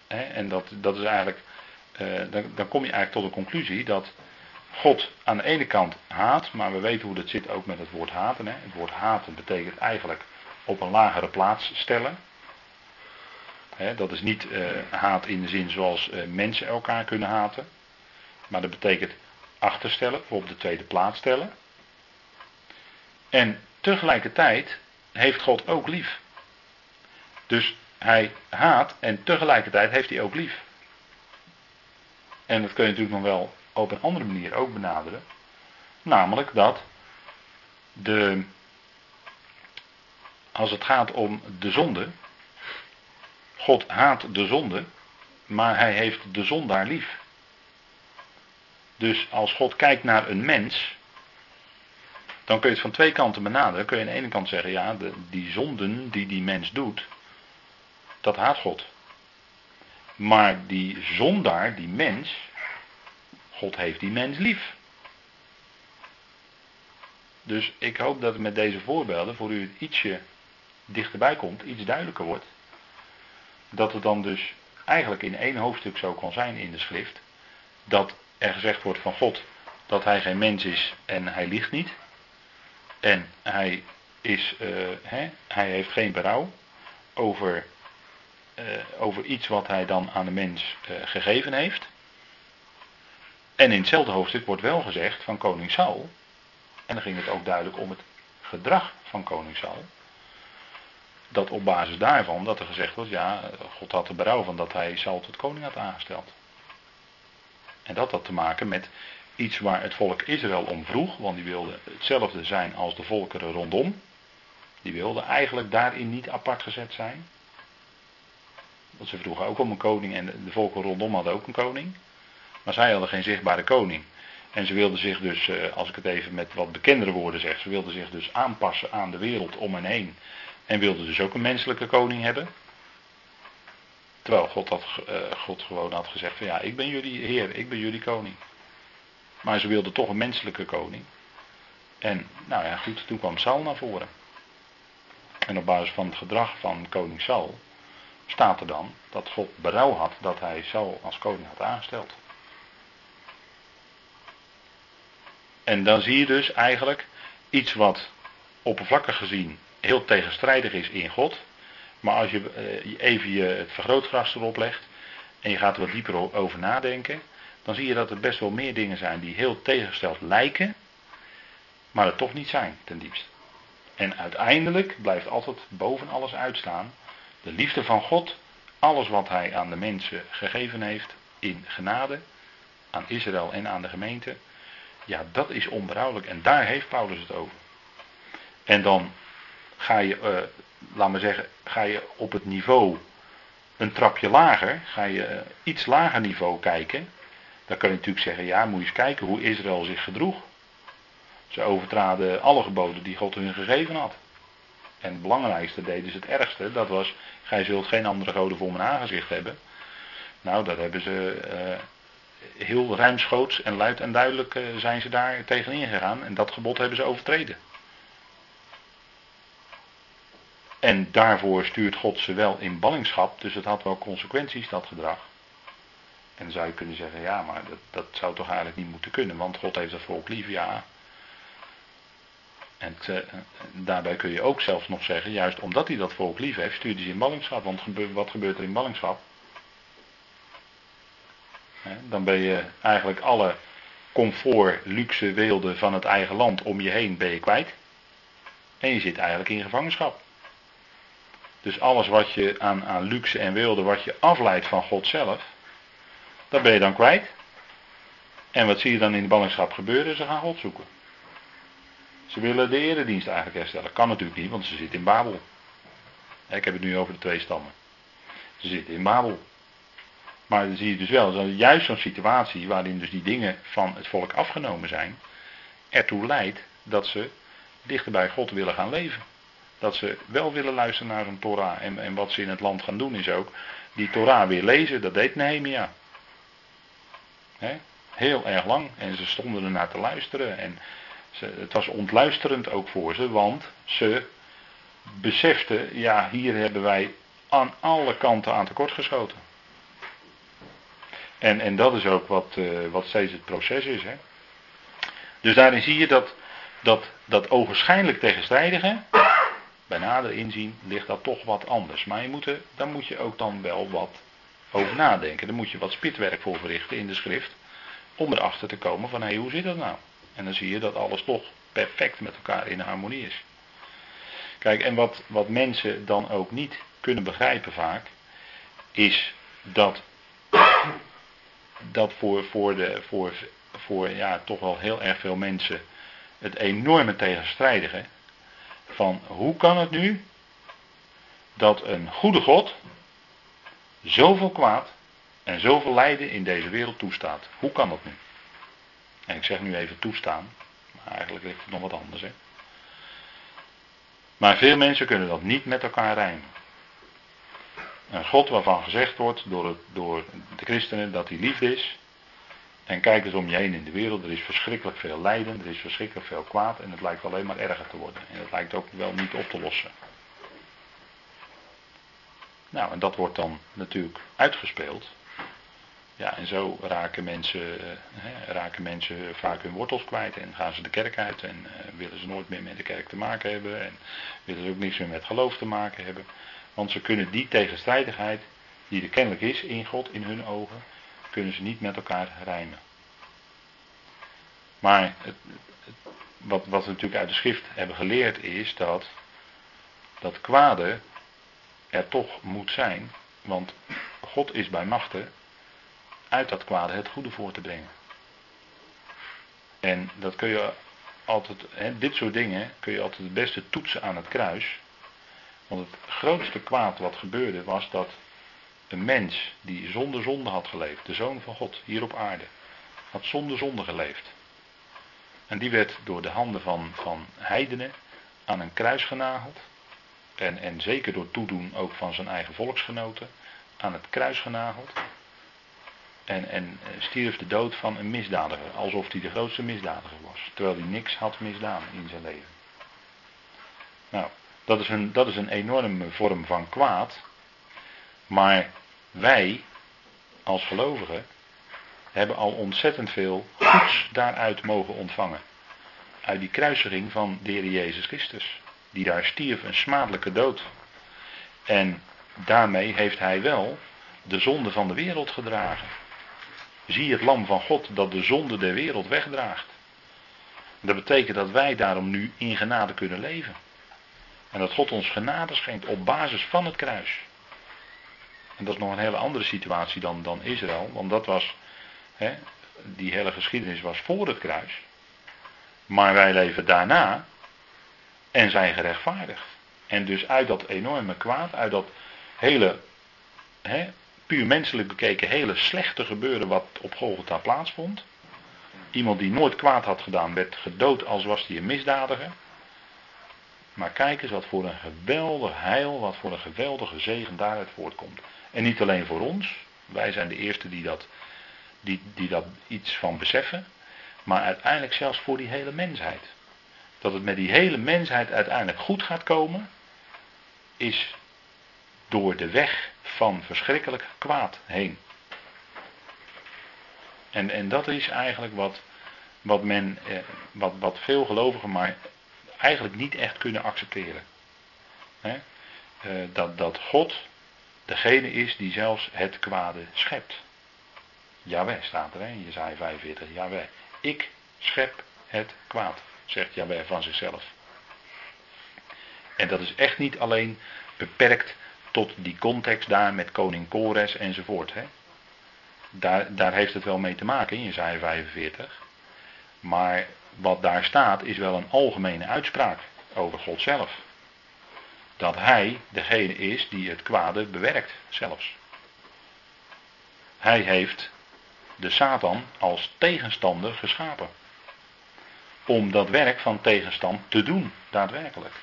en dat, dat is eigenlijk, eh, dan, dan kom je eigenlijk tot de conclusie dat God aan de ene kant haat, maar we weten hoe dat zit ook met het woord haten. Het woord haten betekent eigenlijk op een lagere plaats stellen. dat is niet uh, haat in de zin zoals uh, mensen elkaar kunnen haten. Maar dat betekent achterstellen of op de tweede plaats stellen. En tegelijkertijd heeft God ook lief. Dus hij haat en tegelijkertijd heeft hij ook lief. En dat kun je natuurlijk nog wel op een andere manier ook benaderen. Namelijk dat de, als het gaat om de zonde, God haat de zonde, maar hij heeft de zondaar lief. Dus als God kijkt naar een mens, dan kun je het van twee kanten benaderen. Kun je aan de ene kant zeggen, ja, de, die zonden die die mens doet, dat haat God. Maar die zondaar, die mens, God heeft die mens lief. Dus ik hoop dat het met deze voorbeelden voor u ietsje dichterbij komt, iets duidelijker wordt. Dat het dan dus eigenlijk in één hoofdstuk zo kan zijn in de schrift. Dat er gezegd wordt van God dat hij geen mens is en hij liegt niet. En hij, is, uh, hè, hij heeft geen berouw over, uh, over iets wat hij dan aan de mens uh, gegeven heeft. En in hetzelfde hoofdstuk wordt wel gezegd van koning Saul. En dan ging het ook duidelijk om het gedrag van koning Saul. Dat op basis daarvan dat er gezegd wordt, ja, God had er berouw van dat hij Saul tot koning had aangesteld. En dat had te maken met iets waar het volk Israël om vroeg, want die wilde hetzelfde zijn als de volkeren rondom. Die wilden eigenlijk daarin niet apart gezet zijn. Want ze vroegen ook om een koning en de volken rondom hadden ook een koning. Maar zij hadden geen zichtbare koning. En ze wilden zich dus, eh, als ik het even met wat bekendere woorden zeg, ze wilden zich dus aanpassen aan de wereld om hen heen. En wilden dus ook een menselijke koning hebben. Terwijl God, had, uh, God gewoon had gezegd van ja, ik ben jullie heer, ik ben jullie koning. Maar ze wilden toch een menselijke koning. En nou ja, goed, toen kwam Saul naar voren. En op basis van het gedrag van koning Saul staat er dan dat God berouw had dat hij Saul als koning had aangesteld. En dan zie je dus eigenlijk iets wat oppervlakkig gezien heel tegenstrijdig is in God. Maar als je eh, even je het vergrootglas erop legt en je gaat er wat dieper over nadenken, dan zie je dat er best wel meer dingen zijn die heel tegengesteld lijken, maar het toch niet zijn ten diepste. En uiteindelijk blijft altijd boven alles uitstaan de liefde van God, alles wat Hij aan de mensen gegeven heeft in genade, aan Israël en aan de gemeente. Ja, dat is onberouwelijk en daar heeft Paulus het over. En dan ga je, uh, laat maar zeggen, ga je op het niveau een trapje lager, ga je uh, iets lager niveau kijken. Dan kan je natuurlijk zeggen, ja, moet je eens kijken hoe Israël zich gedroeg. Ze overtraden alle geboden die God hun gegeven had. En het belangrijkste deden ze het ergste, dat was, gij zult geen andere goden voor mijn aangezicht hebben. Nou, dat hebben ze uh, heel ruimschoots en luid en duidelijk uh, zijn ze daar tegenin gegaan. En dat gebod hebben ze overtreden. En daarvoor stuurt God ze wel in ballingschap, dus het had wel consequenties, dat gedrag. En dan zou je kunnen zeggen, ja, maar dat, dat zou toch eigenlijk niet moeten kunnen, want God heeft het volk lief, ja. En eh, daarbij kun je ook zelfs nog zeggen, juist omdat hij dat volk lief heeft, stuurt hij ze in ballingschap. Want wat gebeurt er in ballingschap? dan ben je eigenlijk alle comfort, luxe, weelde van het eigen land om je heen ben je kwijt. En je zit eigenlijk in gevangenschap. Dus alles wat je aan, aan luxe en weelde, wat je afleidt van God zelf, dat ben je dan kwijt. En wat zie je dan in de ballingschap gebeuren? Ze gaan God zoeken. Ze willen de eredienst eigenlijk herstellen. Kan natuurlijk niet, want ze zitten in Babel. Ik heb het nu over de twee stammen. Ze zitten in Babel. Maar dan zie je dus wel, dat juist zo'n situatie waarin dus die dingen van het volk afgenomen zijn, ertoe leidt dat ze dichter bij God willen gaan leven. Dat ze wel willen luisteren naar een Torah. En, en wat ze in het land gaan doen is ook die Torah weer lezen. Dat deed Nehemia. He? Heel erg lang. En ze stonden er naar te luisteren. En ze, het was ontluisterend ook voor ze. Want ze beseften, ja hier hebben wij aan alle kanten aan tekort geschoten. En, en dat is ook wat, uh, wat steeds het proces is. Hè? Dus daarin zie je dat, dat, dat ogenschijnlijk tegenstrijdige, bij nader inzien ligt dat toch wat anders. Maar je moet er, daar moet je ook dan wel wat over nadenken. Daar moet je wat spitwerk voor verrichten in de schrift. Om erachter te komen van hé, hoe zit dat nou? En dan zie je dat alles toch perfect met elkaar in harmonie is. Kijk, en wat, wat mensen dan ook niet kunnen begrijpen vaak, is dat, dat voor, voor, de, voor, voor ja, toch wel heel erg veel mensen het enorme tegenstrijdige van hoe kan het nu dat een goede God zoveel kwaad en zoveel lijden in deze wereld toestaat. Hoe kan dat nu? En ik zeg nu even toestaan, maar eigenlijk ligt het nog wat anders. Hè? Maar veel mensen kunnen dat niet met elkaar rijmen. Een God waarvan gezegd wordt door, het, door de christenen dat hij liefde is, en kijk eens om je heen in de wereld, er is verschrikkelijk veel lijden, er is verschrikkelijk veel kwaad en het lijkt alleen maar erger te worden. En het lijkt ook wel niet op te lossen. Nou, en dat wordt dan natuurlijk uitgespeeld. Ja, en zo raken mensen, eh, hè, raken mensen vaak hun wortels kwijt en gaan ze de kerk uit en uh, willen ze nooit meer met de kerk te maken hebben en willen ze ook niks meer met geloof te maken hebben. Want ze kunnen die tegenstrijdigheid, die er kennelijk is in God, in hun ogen, kunnen ze niet met elkaar rijmen. Maar het, wat, wat we natuurlijk uit de schrift hebben geleerd is dat dat kwade er toch moet zijn, want God is bij machten uit dat kwade het goede voor te brengen. En dat kun je altijd, hè, dit soort dingen kun je altijd het beste toetsen aan het kruis. Want het grootste kwaad wat gebeurde was dat een mens die zonder zonde had geleefd, de zoon van God hier op aarde, had zonder zonde geleefd. En die werd door de handen van, van heidenen aan een kruis genageld. En, en zeker door toedoen ook van zijn eigen volksgenoten. aan het kruis genageld. En, en stierf de dood van een misdadiger, alsof hij de grootste misdadiger was. Terwijl hij niks had misdaan in zijn leven. Nou, dat is een, dat is een enorme vorm van kwaad. Maar wij, als gelovigen, hebben al ontzettend veel goeds daaruit mogen ontvangen. Uit die kruisiging van de Heer Jezus Christus. Die daar stierf een smadelijke dood. En daarmee heeft hij wel de zonde van de wereld gedragen. Zie het lam van God dat de zonde der wereld wegdraagt. Dat betekent dat wij daarom nu in genade kunnen leven. En dat God ons genade schenkt op basis van het kruis. En dat is nog een hele andere situatie dan, dan Israël. Want dat was, hè, die hele geschiedenis was voor het kruis. Maar wij leven daarna en zijn gerechtvaardigd. En dus uit dat enorme kwaad, uit dat hele, hè, puur menselijk bekeken, hele slechte gebeuren wat op Golgotha plaatsvond. Iemand die nooit kwaad had gedaan, werd gedood als was hij een misdadiger. Maar kijk eens wat voor een geweldig heil, wat voor een geweldige zegen daaruit voortkomt. En niet alleen voor ons, wij zijn de eerste die dat, die, die dat iets van beseffen, maar uiteindelijk zelfs voor die hele mensheid. Dat het met die hele mensheid uiteindelijk goed gaat komen, is door de weg van verschrikkelijk kwaad heen. En, en dat is eigenlijk wat, wat, men, eh, wat, wat veel gelovigen maar eigenlijk niet echt kunnen accepteren. Eh, dat, dat God degene is die zelfs het kwade schept. Jawel staat er in Jezaja 45. Jawel, ik schep het kwaad, zegt Jawel van zichzelf. En dat is echt niet alleen beperkt tot die context daar met koning Kores enzovoort. Hè. Daar, daar heeft het wel mee te maken in Jezaja 45. Maar wat daar staat is wel een algemene uitspraak over God zelf. Dat hij degene is die het kwade bewerkt zelfs. Hij heeft de Satan als tegenstander geschapen. Om dat werk van tegenstand te doen, daadwerkelijk.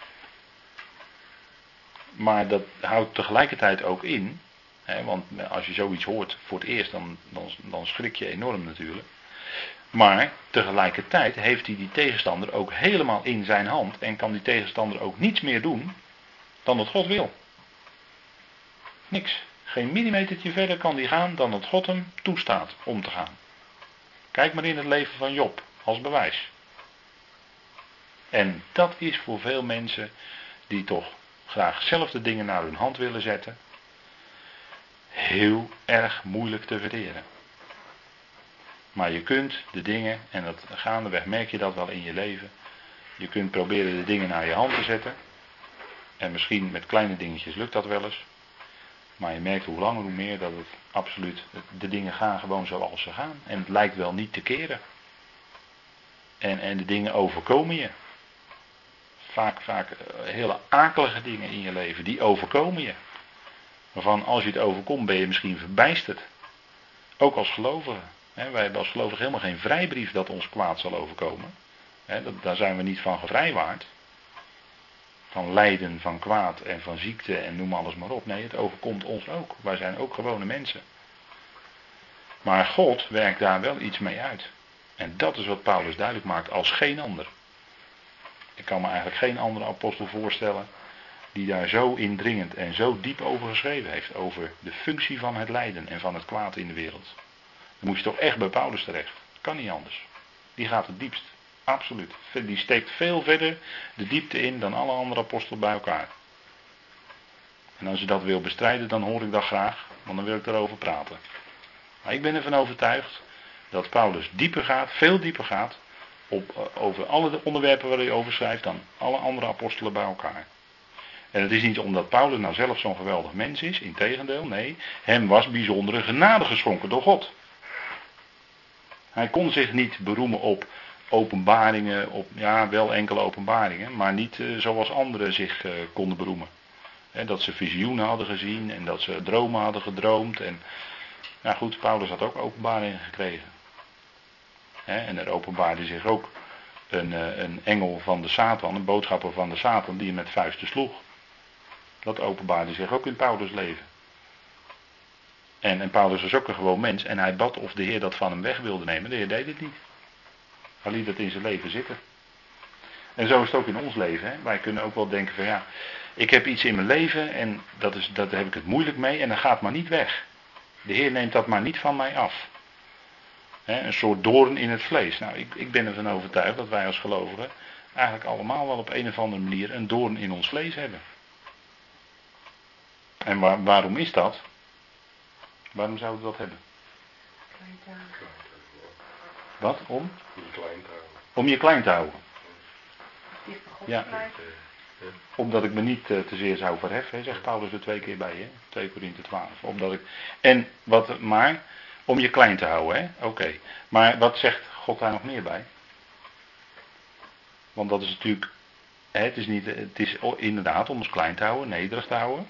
Maar dat houdt tegelijkertijd ook in, hè, want als je zoiets hoort voor het eerst, dan, dan, dan schrik je enorm natuurlijk. Maar tegelijkertijd heeft hij die tegenstander ook helemaal in zijn hand en kan die tegenstander ook niets meer doen dan dat God wil. Niks. Geen millimetertje verder kan die gaan dan dat God hem toestaat om te gaan. Kijk maar in het leven van Job als bewijs. En dat is voor veel mensen die toch graag zelf de dingen naar hun hand willen zetten, heel erg moeilijk te verderen. Maar je kunt de dingen, en dat gaandeweg merk je dat wel in je leven, je kunt proberen de dingen naar je hand te zetten. En misschien met kleine dingetjes lukt dat wel eens. Maar je merkt hoe langer hoe meer dat het absoluut, de dingen gaan gewoon zoals ze gaan. En het lijkt wel niet te keren. En, en de dingen overkomen je. Vaak, vaak eh, hele akelige dingen in je leven, die overkomen je. Waarvan als je het overkomt ben je misschien verbijsterd. Ook als gelovige. wij hebben als gelovige helemaal geen vrijbrief dat ons kwaad zal overkomen. daar zijn we niet van gevrijwaard. Van lijden, van kwaad en van ziekte en noem alles maar op. Nee, het overkomt ons ook. Wij zijn ook gewone mensen. Maar God werkt daar wel iets mee uit. En dat is wat Paulus duidelijk maakt als geen ander. Ik kan me eigenlijk geen andere apostel voorstellen die daar zo indringend en zo diep over geschreven heeft. Over de functie van het lijden en van het kwaad in de wereld. Dan moet je toch echt bij Paulus terecht. Kan niet anders. Die gaat het diepst. Absoluut. Die steekt veel verder de diepte in dan alle andere apostelen bij elkaar. En als je dat wil bestrijden, dan hoor ik dat graag, want dan wil ik erover praten. Maar ik ben ervan overtuigd dat Paulus dieper gaat, veel dieper gaat, op, eh, over alle onderwerpen waar hij over schrijft dan alle andere apostelen bij elkaar. En het is niet omdat Paulus nou zelf zo'n geweldig mens is, integendeel, nee, hem was bijzondere genade geschonken door God. Hij kon zich niet beroemen op openbaringen, op, ja, wel enkele openbaringen, maar niet uh, zoals anderen zich uh, konden beroemen. Dat ze visioenen hadden gezien en dat ze dromen hadden gedroomd. En, nou goed, Paulus had ook openbaringen gekregen en er openbaarde zich ook een, eh, een engel van de Satan, een boodschapper van de Satan, die hem met vuisten sloeg. Dat openbaarde zich ook in Paulus' leven. En, en Paulus was ook een gewoon mens en hij bad of de Heer dat van hem weg wilde nemen. De Heer deed het niet. Hij liet het in zijn leven zitten. En zo is het ook in ons leven. Hè? Wij kunnen ook wel denken van ja, ik heb iets in mijn leven en dat is, dat heb ik het moeilijk mee en dat gaat maar niet weg. De Heer neemt dat maar niet van mij af. Een soort doorn in het vlees. Nou, ik, ik ben ervan overtuigd dat wij als gelovigen eigenlijk allemaal wel op een of andere manier een doorn in ons vlees hebben. En waar, waarom is dat? Waarom zouden we dat hebben? Wat? Om? Om je klein te houden. Ja. Omdat ik me niet eh, te zeer zou verheffen, zegt Paulus er twee keer bij, hè? 2 Korinthe 12. Omdat ik, en wat, maar, om je klein te houden, hè? Oké. Maar wat zegt God daar nog meer bij? Want dat is natuurlijk, hè, het is, niet, het is inderdaad om ons klein te houden, nederig te houden.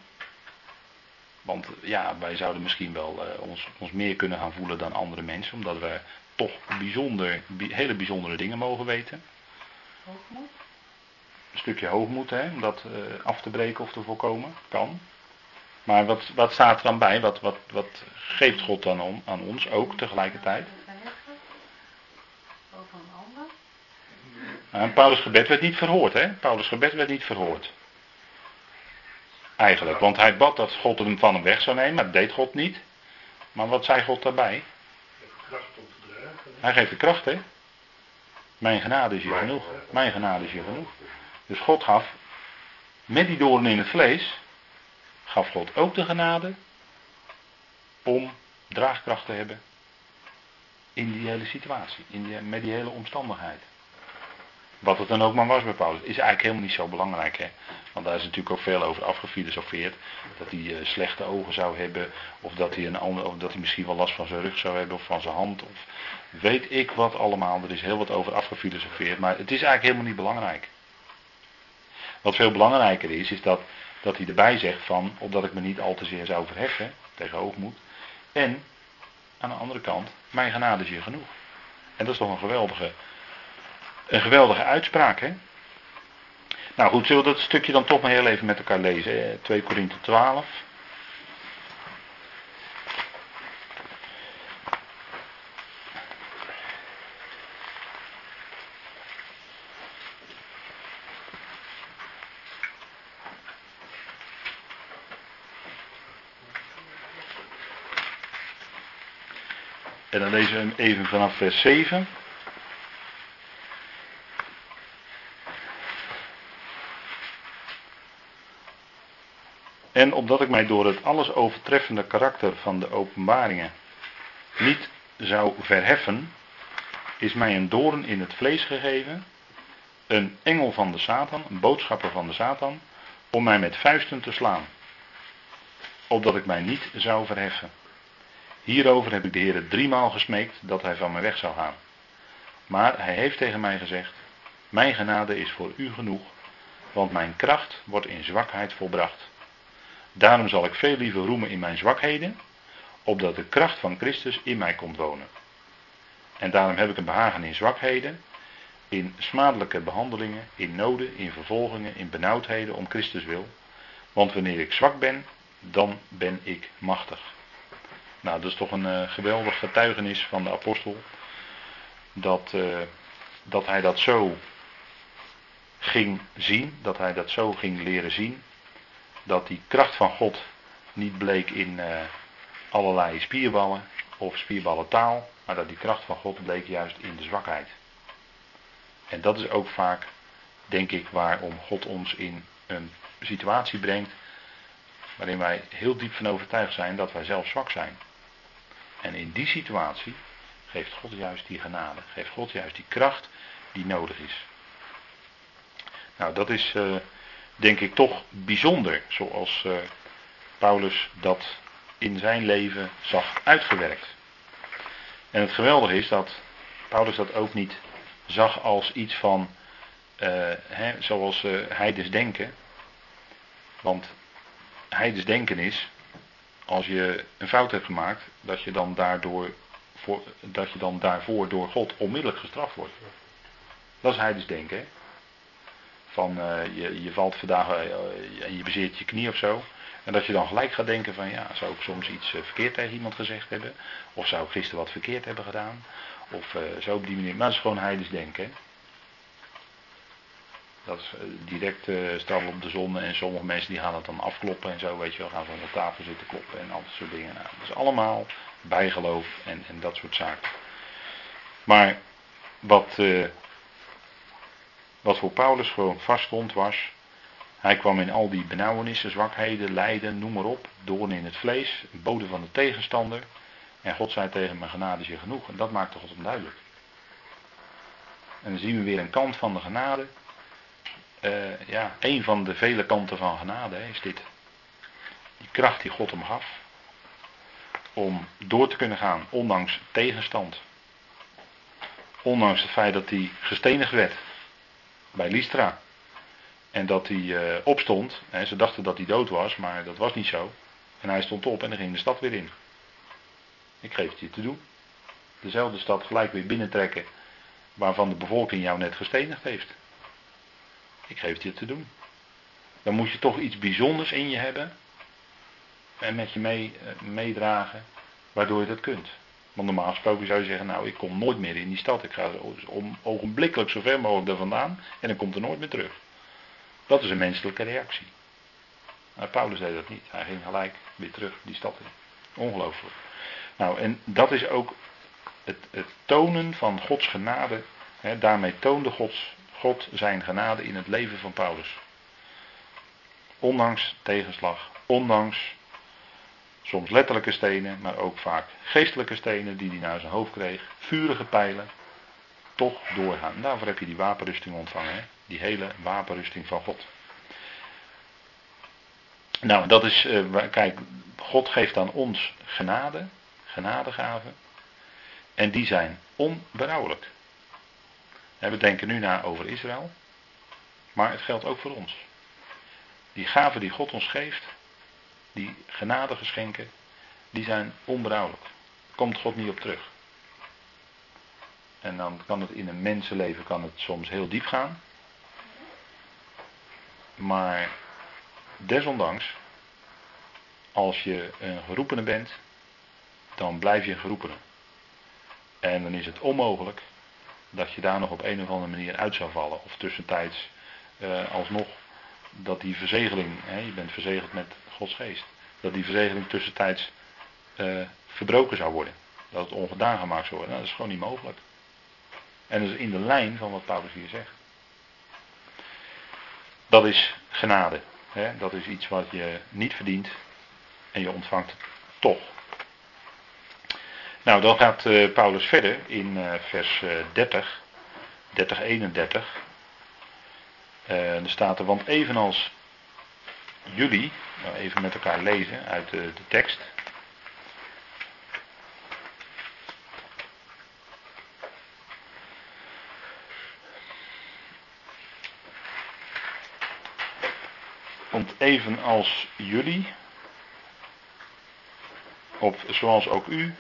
Want ja, wij zouden misschien wel uh, ons, ons meer kunnen gaan voelen dan andere mensen, omdat we toch bijzonder, hele bijzondere dingen mogen weten. Hoogmoed? Een stukje hoogmoed, hè, om dat uh, af te breken of te voorkomen, kan. Maar wat, wat staat er dan bij? Wat, wat, wat geeft God dan om, aan ons ook tegelijkertijd? Over een ander? Nou, Paulus' gebed werd niet verhoord, hè? Paulus' gebed werd niet verhoord. Eigenlijk, want hij bad dat God hem van hem weg zou nemen, maar dat deed God niet. Maar wat zei God daarbij? Hij geeft de kracht, hè? Mijn genade is je genoeg. Mijn genade is je genoeg. Dus God gaf, met die doorn in het vlees, gaf God ook de genade om draagkracht te hebben in die hele situatie, in die, met die hele omstandigheid. Wat het dan ook maar was bij Paulus, is eigenlijk helemaal niet zo belangrijk. Hè? Want daar is natuurlijk ook veel over afgefilosofeerd. Dat hij uh, slechte ogen zou hebben, of dat hij, een of dat hij misschien wel last van zijn rug zou hebben, of van zijn hand, of weet ik wat allemaal. Er is heel wat over afgefilosofeerd, maar het is eigenlijk helemaal niet belangrijk. Wat veel belangrijker is, is dat, dat hij erbij zegt van, opdat ik me niet al te zeer zou verheffen, tegen hoogmoed. En, aan de andere kant, mijn genade is hier genoeg. En dat is toch een geweldige een geweldige uitspraak, hè? Nou goed, zullen we dat stukje dan toch maar heel even met elkaar lezen? 2 Korinthe 12. En dan lezen even vanaf vers 7. En opdat ik mij door het alles overtreffende karakter van de openbaringen niet zou verheffen, is mij een doorn in het vlees gegeven, een engel van de Satan, een boodschapper van de Satan, om mij met vuisten te slaan, opdat ik mij niet zou verheffen. Hierover heb ik de Heer driemaal gesmeekt dat hij van mij weg zou gaan. Maar hij heeft tegen mij gezegd, mijn genade is voor u genoeg, want mijn kracht wordt in zwakheid volbracht. Daarom zal ik veel liever roemen in mijn zwakheden, opdat de kracht van Christus in mij komt wonen. En daarom heb ik een behagen in zwakheden, in smadelijke behandelingen, in noden, in vervolgingen, in benauwdheden om Christus wil. Want wanneer ik zwak ben, dan ben ik machtig. Nou, dat is toch een uh, geweldig getuigenis van de apostel. Dat, uh, dat hij dat zo ging zien, dat hij dat zo ging leren zien dat die kracht van God niet bleek in uh, allerlei spierballen of spierballentaal, maar dat die kracht van God bleek juist in de zwakheid. En dat is ook vaak, denk ik, waarom God ons in een situatie brengt waarin wij heel diep van overtuigd zijn dat wij zelf zwak zijn. En in die situatie geeft God juist die genade, geeft God juist die kracht die nodig is. Nou, dat is. Uh, denk ik toch bijzonder, zoals uh, Paulus dat in zijn leven zag uitgewerkt. En het geweldige is dat Paulus dat ook niet zag als iets van, uh, hè, zoals heidens denken. Want heidens denken is, als je een fout hebt gemaakt, dat je dan daardoor, dat je dan daarvoor door God onmiddellijk gestraft wordt. Dat is heidens denken. Van uh, je, je valt vandaag uh, en je bezeert je knie of zo. En dat je dan gelijk gaat denken van ja, zou ik soms iets eh, verkeerd tegen iemand gezegd hebben? Of zou ik gisteren wat verkeerd hebben gedaan? Of eh, zo op die manier. Maar dat is gewoon heidens denken. Dat is eh, direct uh, op de zon en sommige mensen die gaan het dan afkloppen en zo, weet je wel, gaan ze onder tafel zitten kloppen en al dat soort dingen. Nou, dat is allemaal bijgeloof en, en dat soort zaken. Maar wat, uh, wat voor Paulus gewoon vaststond was, hij kwam in al die benauwenissen, zwakheden, lijden, noem maar op, doorn in het vlees, bodem van de tegenstander. En God zei tegen mijn genade is je genoeg. En dat maakte God onduidelijk. En dan zien we weer een kant van de genade. Uh, ja, een van de vele kanten van genade hè, is dit. Die kracht die God hem gaf. Om door te kunnen gaan, ondanks tegenstand. Ondanks het feit dat hij gestenigd werd bij Lystra. En dat hij uh, opstond. Hè, ze dachten dat hij dood was, maar dat was niet zo. En hij stond op en ging de stad weer in. Ik geef het je te doen. Dezelfde stad gelijk weer binnentrekken. Waarvan de bevolking jou net gestenigd heeft. Ik geef het je te doen. Dan moet je toch iets bijzonders in je hebben. En met je mee, uh, meedragen. Waardoor je dat kunt. Want normaal gesproken zou je zeggen, nou ik kom nooit meer in die stad. Ik ga om, ogenblikkelijk zo ver mogelijk er vandaan. En dan komt er nooit meer terug. Dat is een menselijke reactie. Maar Paulus deed dat niet. Hij ging gelijk weer terug die stad in. Ongelooflijk. Nou, en dat is ook het, het tonen van Gods genade. Hè, daarmee toonde Gods, God zijn genade in het leven van Paulus. Ondanks tegenslag, ondanks soms letterlijke stenen, maar ook vaak geestelijke stenen die hij naar zijn hoofd kreeg, vurige pijlen, toch doorgaan. Daarvoor heb je die wapenrusting ontvangen, die hele wapenrusting van God. Nou, dat is, uh, kijk, God geeft aan ons genade, genadegaven, en die zijn onberouwelijk. We denken nu na over Israël, maar het geldt ook voor ons. Die gaven die God ons geeft, die genadegeschenken, die zijn onberouwelijk. Komt God niet op terug. En dan kan het in een mensenleven kan het soms heel diep gaan. Maar desondanks, als je een geroepene bent, dan blijf je een geroepene. En dan is het onmogelijk dat je daar nog op een of andere manier uit zou vallen. Of tussentijds uh, alsnog dat die verzegeling, hè, je bent verzegeld met Gods geest, dat die verzegeling tussentijds uh, verbroken zou worden. Dat het ongedaan gemaakt zou worden. Nou, dat is gewoon niet mogelijk. En dat is in de lijn van wat Paulus hier zegt. Dat is genade. Hè? Dat is iets wat je niet verdient en je ontvangt toch. Nou, dan gaat uh, Paulus verder in uh, vers uh, 30, 30, 31. er staat er, want evenals jullie, nou even met elkaar lezen uit de, tekst. Want evenals jullie, of zoals ook u,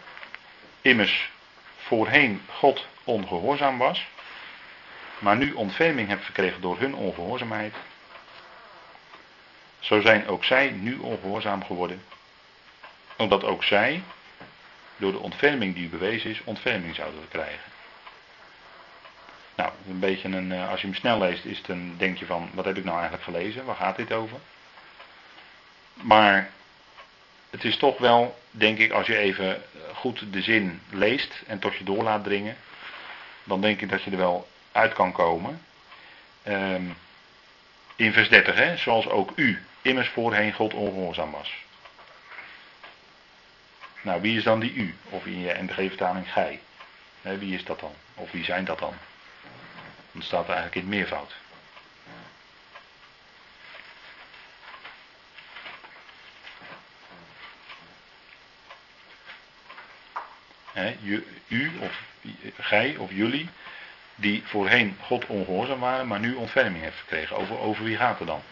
immers voorheen God ongehoorzaam was, maar nu ontferming hebt gekregen door hun ongehoorzaamheid, zo zijn ook zij nu ongehoorzaam geworden, omdat ook zij, door de ontferming die bewezen is, ontferming zouden krijgen. Nou, een beetje een, eh, als je hem snel leest, is het een, denk je van, wat heb ik nou eigenlijk gelezen? Waar gaat dit over? Maar het is toch wel, denk ik, als je even goed de zin leest en tot je door laat dringen, dan denk ik dat je er wel uit kan komen. Um, in vers 30, hè, zoals ook u immers voorheen God ongehoorzaam was. Nou, wie is dan die u? Of in je NBG-vertaling gij? Wie is dat dan? Of wie zijn dat dan? Dat staat er eigenlijk in meervoud. He, u of gij of jullie, die voorheen God ongehoorzaam waren, maar nu ontferming heeft gekregen. Over, over wie gaat het dan?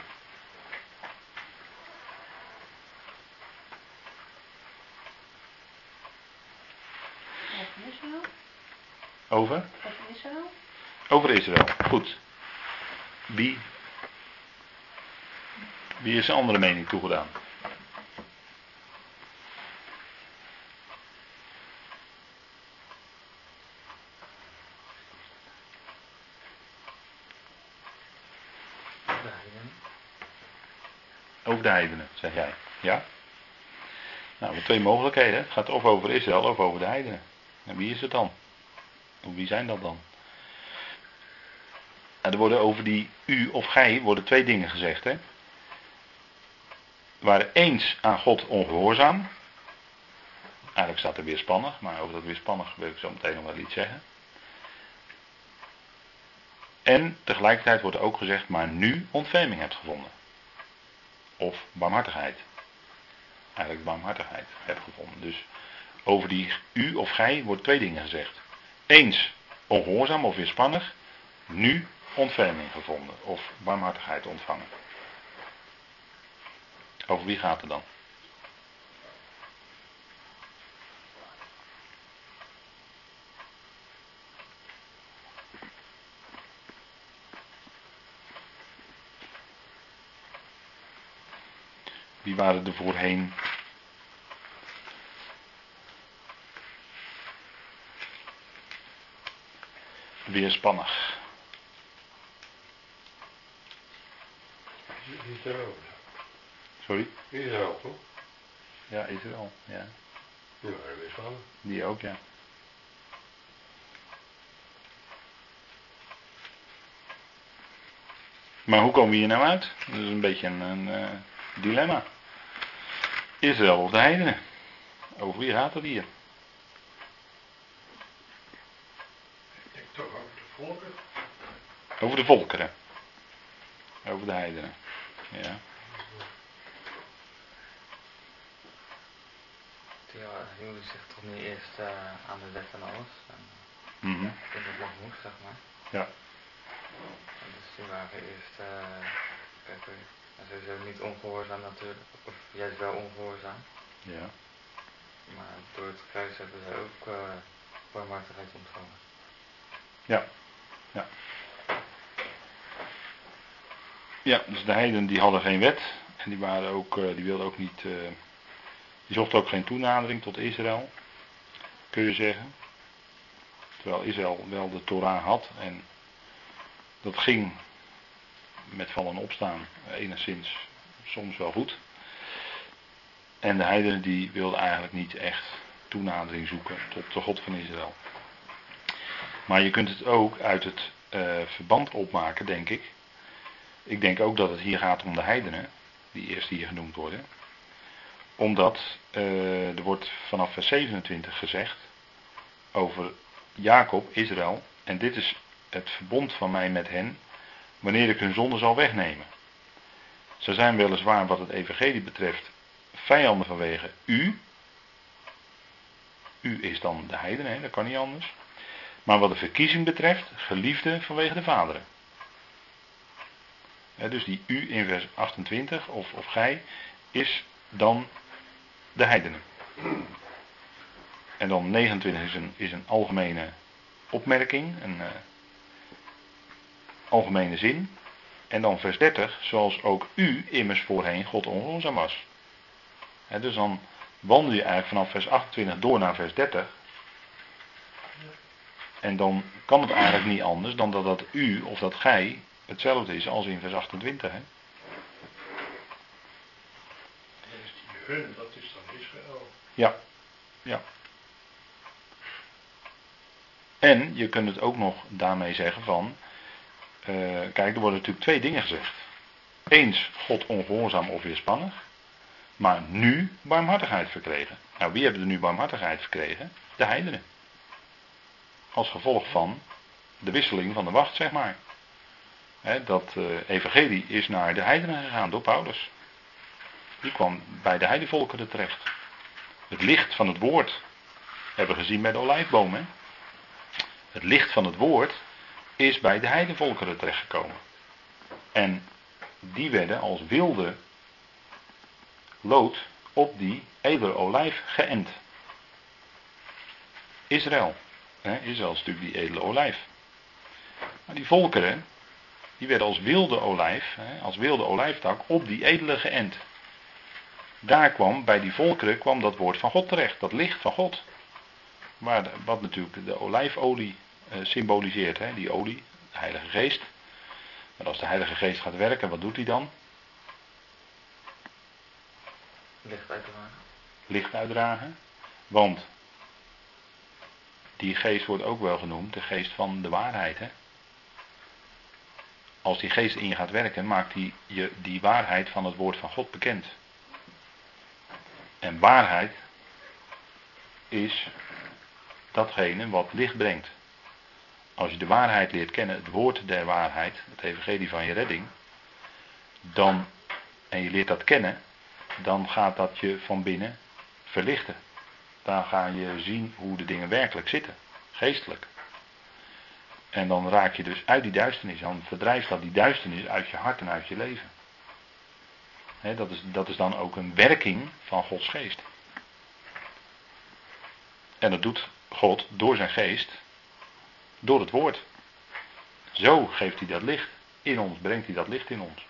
Over? Over Israël? Over Israël, goed. Wie? Wie is een andere mening toegedaan? de heidenen. Over de heidenen, zeg jij. Ja? Nou, we twee mogelijkheden. Het gaat of over Israël of over de heidenen. En wie is het dan? Of wie zijn dat dan? Nou, er worden over die u of gij worden twee dingen gezegd. Hè? waren eens aan God ongehoorzaam. Eigenlijk staat er weerspannig, maar over dat weerspannig wil ik zo meteen nog wel iets zeggen. En tegelijkertijd wordt er ook gezegd, maar nu ontferming hebt gevonden. Of barmhartigheid. Eigenlijk barmhartigheid hebt gevonden. Dus over die u of gij wordt twee dingen gezegd. Eens ongehoorzaam of weerspannig, nu ontferming gevonden of barmhartigheid ontvangen. Over wie gaat het dan? Wie waren er voorheen? Weerspannig. Israël. Sorry? Israël, toch? Ja, Israël. Ja. Die waren weer spannend. Die ook, ja. Maar hoe komen we hier nou uit? Dat is een beetje een, een eh, dilemma. Israël of de heidenen? Over wie gaat het hier? Ik denk toch over de volken. Over de volkeren. Over de heidenen. Ja. Ja, jullie zich toch niet eerst eh, aan de wet en alles. En, Mhm. toen het nog moest, zeg maar. Ja. En dus die waren eerst, eh en sowieso niet ongehoorzaam natuurlijk, of juist wel ongehoorzaam. Ja. Maar door het kruis hebben ze ook eh barmhartigheid ontvangen. Ja. Ja. Ja, dus de heidenen die hadden geen wet. En die waren ook, eh, die wilden ook niet. eh, die zochten ook geen toenadering tot Israël. Kun je zeggen. Terwijl Israël wel de Torah had. En dat ging met vallen en opstaan enigszins soms wel goed. En de heidenen die wilden eigenlijk niet echt toenadering zoeken tot de God van Israël. Maar je kunt het ook uit het eh, verband opmaken, denk ik. Ik denk ook dat het hier gaat om de heidenen, die eerst hier genoemd worden. Omdat eh, er wordt vanaf vers 27 gezegd over Jacob, Israël. En dit is het verbond van mij met hen, wanneer ik hun zonde zal wegnemen. Ze zijn weliswaar wat het evangelie betreft vijanden vanwege u. U is dan de heidenen, hè, dat kan niet anders. Maar wat de verkiezing betreft, geliefde vanwege de vaderen. Dus die u in vers 28, of, of gij, is dan de heidenen. En dan 29 is een, is een algemene opmerking, een eh, algemene zin. En dan vers 30, zoals ook u immers voorheen God ongehoorzaam was. Dus dan wandel je eigenlijk vanaf vers 28 door naar vers 30. En dan kan het eigenlijk niet anders dan dat dat u of dat gij hetzelfde is als in vers 28. Hè? Die hun, dat is dan Israël. Ja, ja. En je kunt het ook nog daarmee zeggen van, eh, kijk, er worden natuurlijk twee dingen gezegd. Eens God ongehoorzaam of weerspannig, maar nu barmhartigheid verkregen. Nou, wie hebben er nu barmhartigheid verkregen? De heidenen. Als gevolg van de wisseling van de wacht, zeg maar. Hè, dat eh, evangelie is naar de heidenen gegaan door Paulus. Die kwam bij de heidevolkeren terecht. Het licht van het woord hebben we gezien bij de olijfboom. Hè? Het licht van het woord is bij de heidevolkeren terechtgekomen. En die werden als wilde lood op die edele olijf geënt. Israël. Hè? Israël is natuurlijk die edele olijf. Maar die volkeren, die werden als wilde olijf, hè, als wilde olijftak, op die edele geënt. Daar kwam, bij die volkeren, kwam dat woord van God terecht, dat licht van God. Maar wat natuurlijk de olijfolie symboliseert, hè, die olie, de Heilige Geest. Maar als de Heilige Geest gaat werken, wat doet hij dan? Licht uitdragen. Licht uitdragen. Want die geest wordt ook wel genoemd de geest van de waarheid. Hè? Als die geest in je gaat werken, maakt hij je die waarheid van het woord van God bekend. En waarheid is datgene wat licht brengt. Als je de waarheid leert kennen, het woord der waarheid, het evangelie van je redding, dan, en je leert dat kennen, dan gaat dat je van binnen verlichten. Dan ga je zien hoe de dingen werkelijk zitten, geestelijk. En dan raak je dus uit die duisternis, dan verdrijft dat die duisternis uit je hart en uit je leven. dat, is, dat is dan ook een werking van Gods geest. En dat doet God door zijn geest, door het woord. Zo geeft hij dat licht in ons, brengt hij dat licht in ons.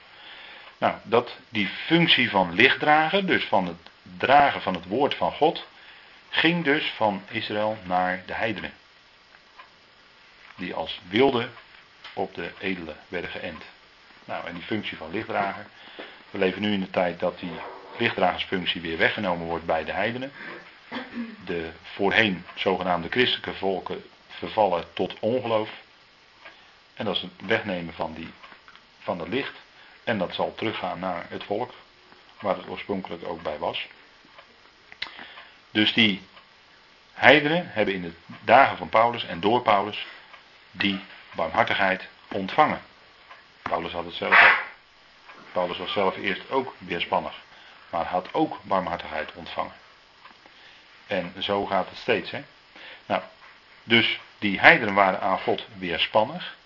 Nou, dat die functie van lichtdragen, dus van het dragen van het woord van God, ging dus van Israël naar de heidenen. Die als wilde op de edele werden geënt. Nou, en die functie van lichtdrager. We leven nu in de tijd dat die lichtdragersfunctie weer weggenomen wordt bij de heidenen. De voorheen zogenaamde christelijke volken vervallen tot ongeloof. En dat is het wegnemen van, die, van het licht. En dat zal teruggaan naar het volk, waar het oorspronkelijk ook bij was. Dus die heidenen hebben in de dagen van Paulus en door Paulus die barmhartigheid ontvangen. Paulus had het zelf ook. Paulus was zelf eerst ook weerspannig, maar had ook barmhartigheid ontvangen. En zo gaat het steeds. Hè? Nou, dus die heidenen waren aan God weerspannig.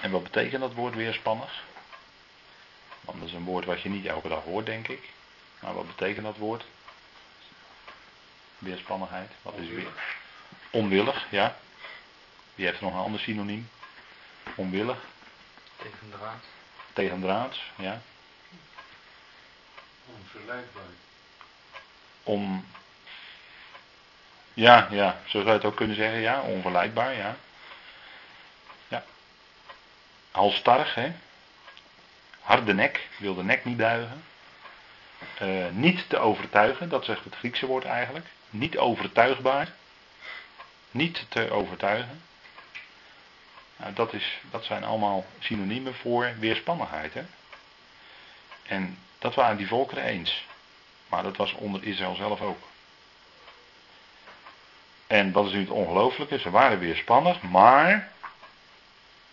En wat betekent dat woord weerspannig? Want dat is een woord wat je niet elke dag hoort, denk ik. Maar wat betekent dat woord? Weerspannigheid. Wat is weer? Onwillig, ja. Wie heeft nog een ander synoniem? Onwillig. Tegendraads. Tegendraads, ja. Onverleidbaar. Om. Ja, ja, zo zou je het ook kunnen zeggen, ja. Onverleidbaar, ja. Ja. Halstarrig, hè. Harde nek, wil de nek niet buigen. Uh, niet te overtuigen, dat zegt het Griekse woord eigenlijk. Niet overtuigbaar. Niet te overtuigen. Nou, dat, is, dat zijn allemaal synoniemen voor weerspannigheid. Hè? En dat waren die volkeren eens. Maar dat was onder Israël zelf ook. En wat is nu het ongelooflijke? Ze waren weerspannig, maar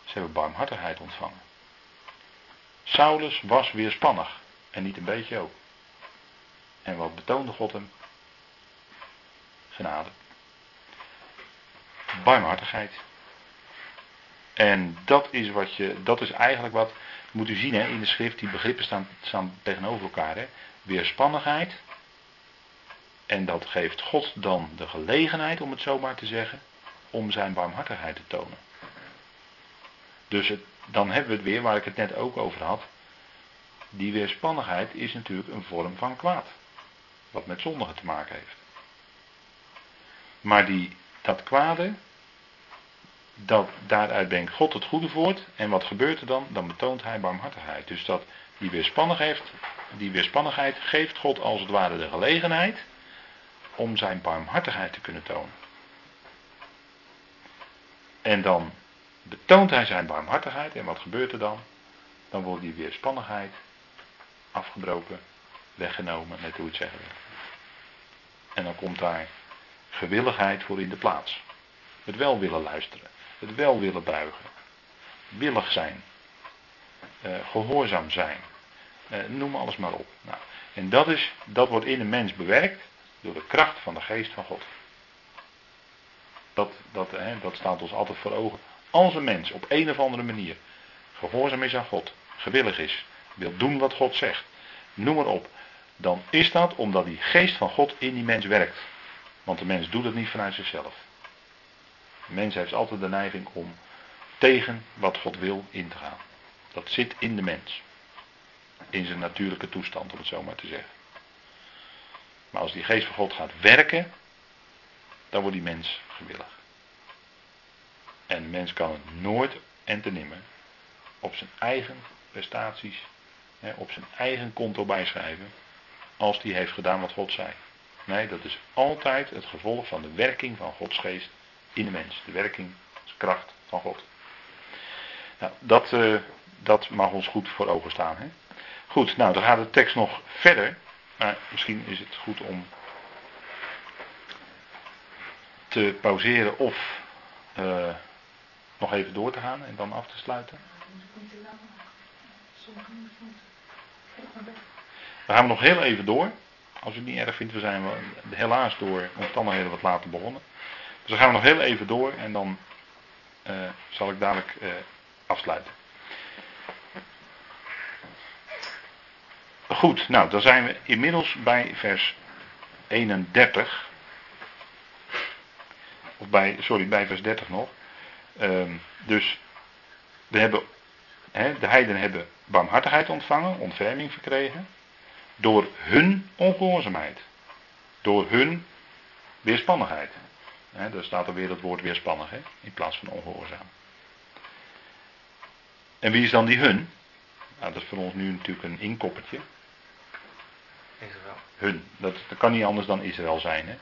ze hebben barmhartigheid ontvangen. Saulus was weerspannig. En niet een beetje ook. En wat betoonde God hem? Genade. Barmhartigheid. En dat is, wat je, dat is eigenlijk wat, moet u zien hè, in de schrift, die begrippen staan, staan tegenover elkaar. Hè. Weerspannigheid. En dat geeft God dan de gelegenheid, om het zo maar te zeggen, om zijn barmhartigheid te tonen. Dus dan hebben we het weer, waar ik het net ook over had. Die weerspannigheid is natuurlijk een vorm van kwaad. Wat met zondigen te maken heeft. Maar die, dat kwade, dat, daaruit brengt God het goede voort. En wat gebeurt er dan? Dan betoont hij barmhartigheid. Dus dat die weerspannigheid, die weerspannigheid geeft God als het ware de gelegenheid om zijn barmhartigheid te kunnen tonen. En dan betoont hij zijn barmhartigheid. En wat gebeurt er dan? Dan wordt die weerspannigheid afgebroken, weggenomen, net hoe het zeggen wil. En dan komt daar gewilligheid voor in de plaats. Het wel willen luisteren. Het wel willen buigen. Willig zijn. Uh, gehoorzaam zijn. Uh, noem alles maar op. Nou, en dat, is, dat wordt in een mens bewerkt door de kracht van de geest van God. Dat, dat, hè, dat staat ons altijd voor ogen. Als een mens op een of andere manier gehoorzaam is aan God, gewillig is, wil doen wat God zegt, noem maar op, dan is dat omdat die geest van God in die mens werkt. Want de mens doet het niet vanuit zichzelf. De mens heeft altijd de neiging om tegen wat God wil in te gaan. Dat zit in de mens. In zijn natuurlijke toestand, om het zo maar te zeggen. Maar als die geest van God gaat werken, dan wordt die mens gewillig. En de mens kan het nooit en te nimmer op zijn eigen prestaties, op zijn eigen konto bijschrijven, als die heeft gedaan wat God zei. Nee, dat is altijd het gevolg van de werking van Gods geest in de mens. De werking, kracht van God. Nou, dat, eh, dat mag ons goed voor ogen staan. Hè? Goed, nou dan gaat de tekst nog verder. Maar misschien is het goed om te pauzeren of uh, nog even door te gaan en dan af te sluiten. We gaan nog heel even door. Als u het niet erg vindt, we zijn we helaas door omstandigheden wat later begonnen. Dus dan gaan we nog heel even door en dan uh, zal ik dadelijk uh, afsluiten. Goed, nou dan zijn we inmiddels bij vers 31. Of bij, sorry, bij vers 30 nog. Um, dus we hebben, de heidenen hebben barmhartigheid ontvangen, ontferming verkregen. Door hun ongehoorzaamheid. Door hun weerspannigheid. Hè, daar staat er weer het woord weerspannig in plaats van ongehoorzaam. En wie is dan die hun? Nou, dat is voor ons nu natuurlijk een inkoppertje. Hun. Dat, kan niet anders dan Israël zijn. Hè?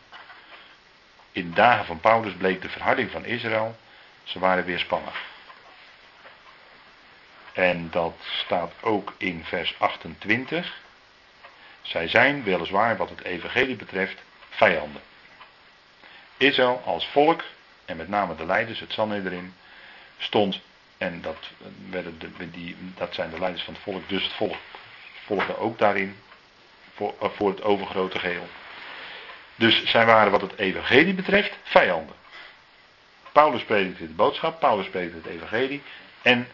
In de dagen van Paulus bleek de verharding van Israël. Ze waren weerspannig. En dat staat ook in vers 28. Zij zijn weliswaar wat het evangelie betreft vijanden. Israël als volk, en met name de leiders, het erin, stond, en dat, werden de, dat zijn de leiders van het volk, dus het volk volgde ook daarin, voor, eh, voor het overgrote geheel. Dus zij waren wat het evangelie betreft vijanden. Paulus predikte de boodschap, Paulus predikte het evangelie en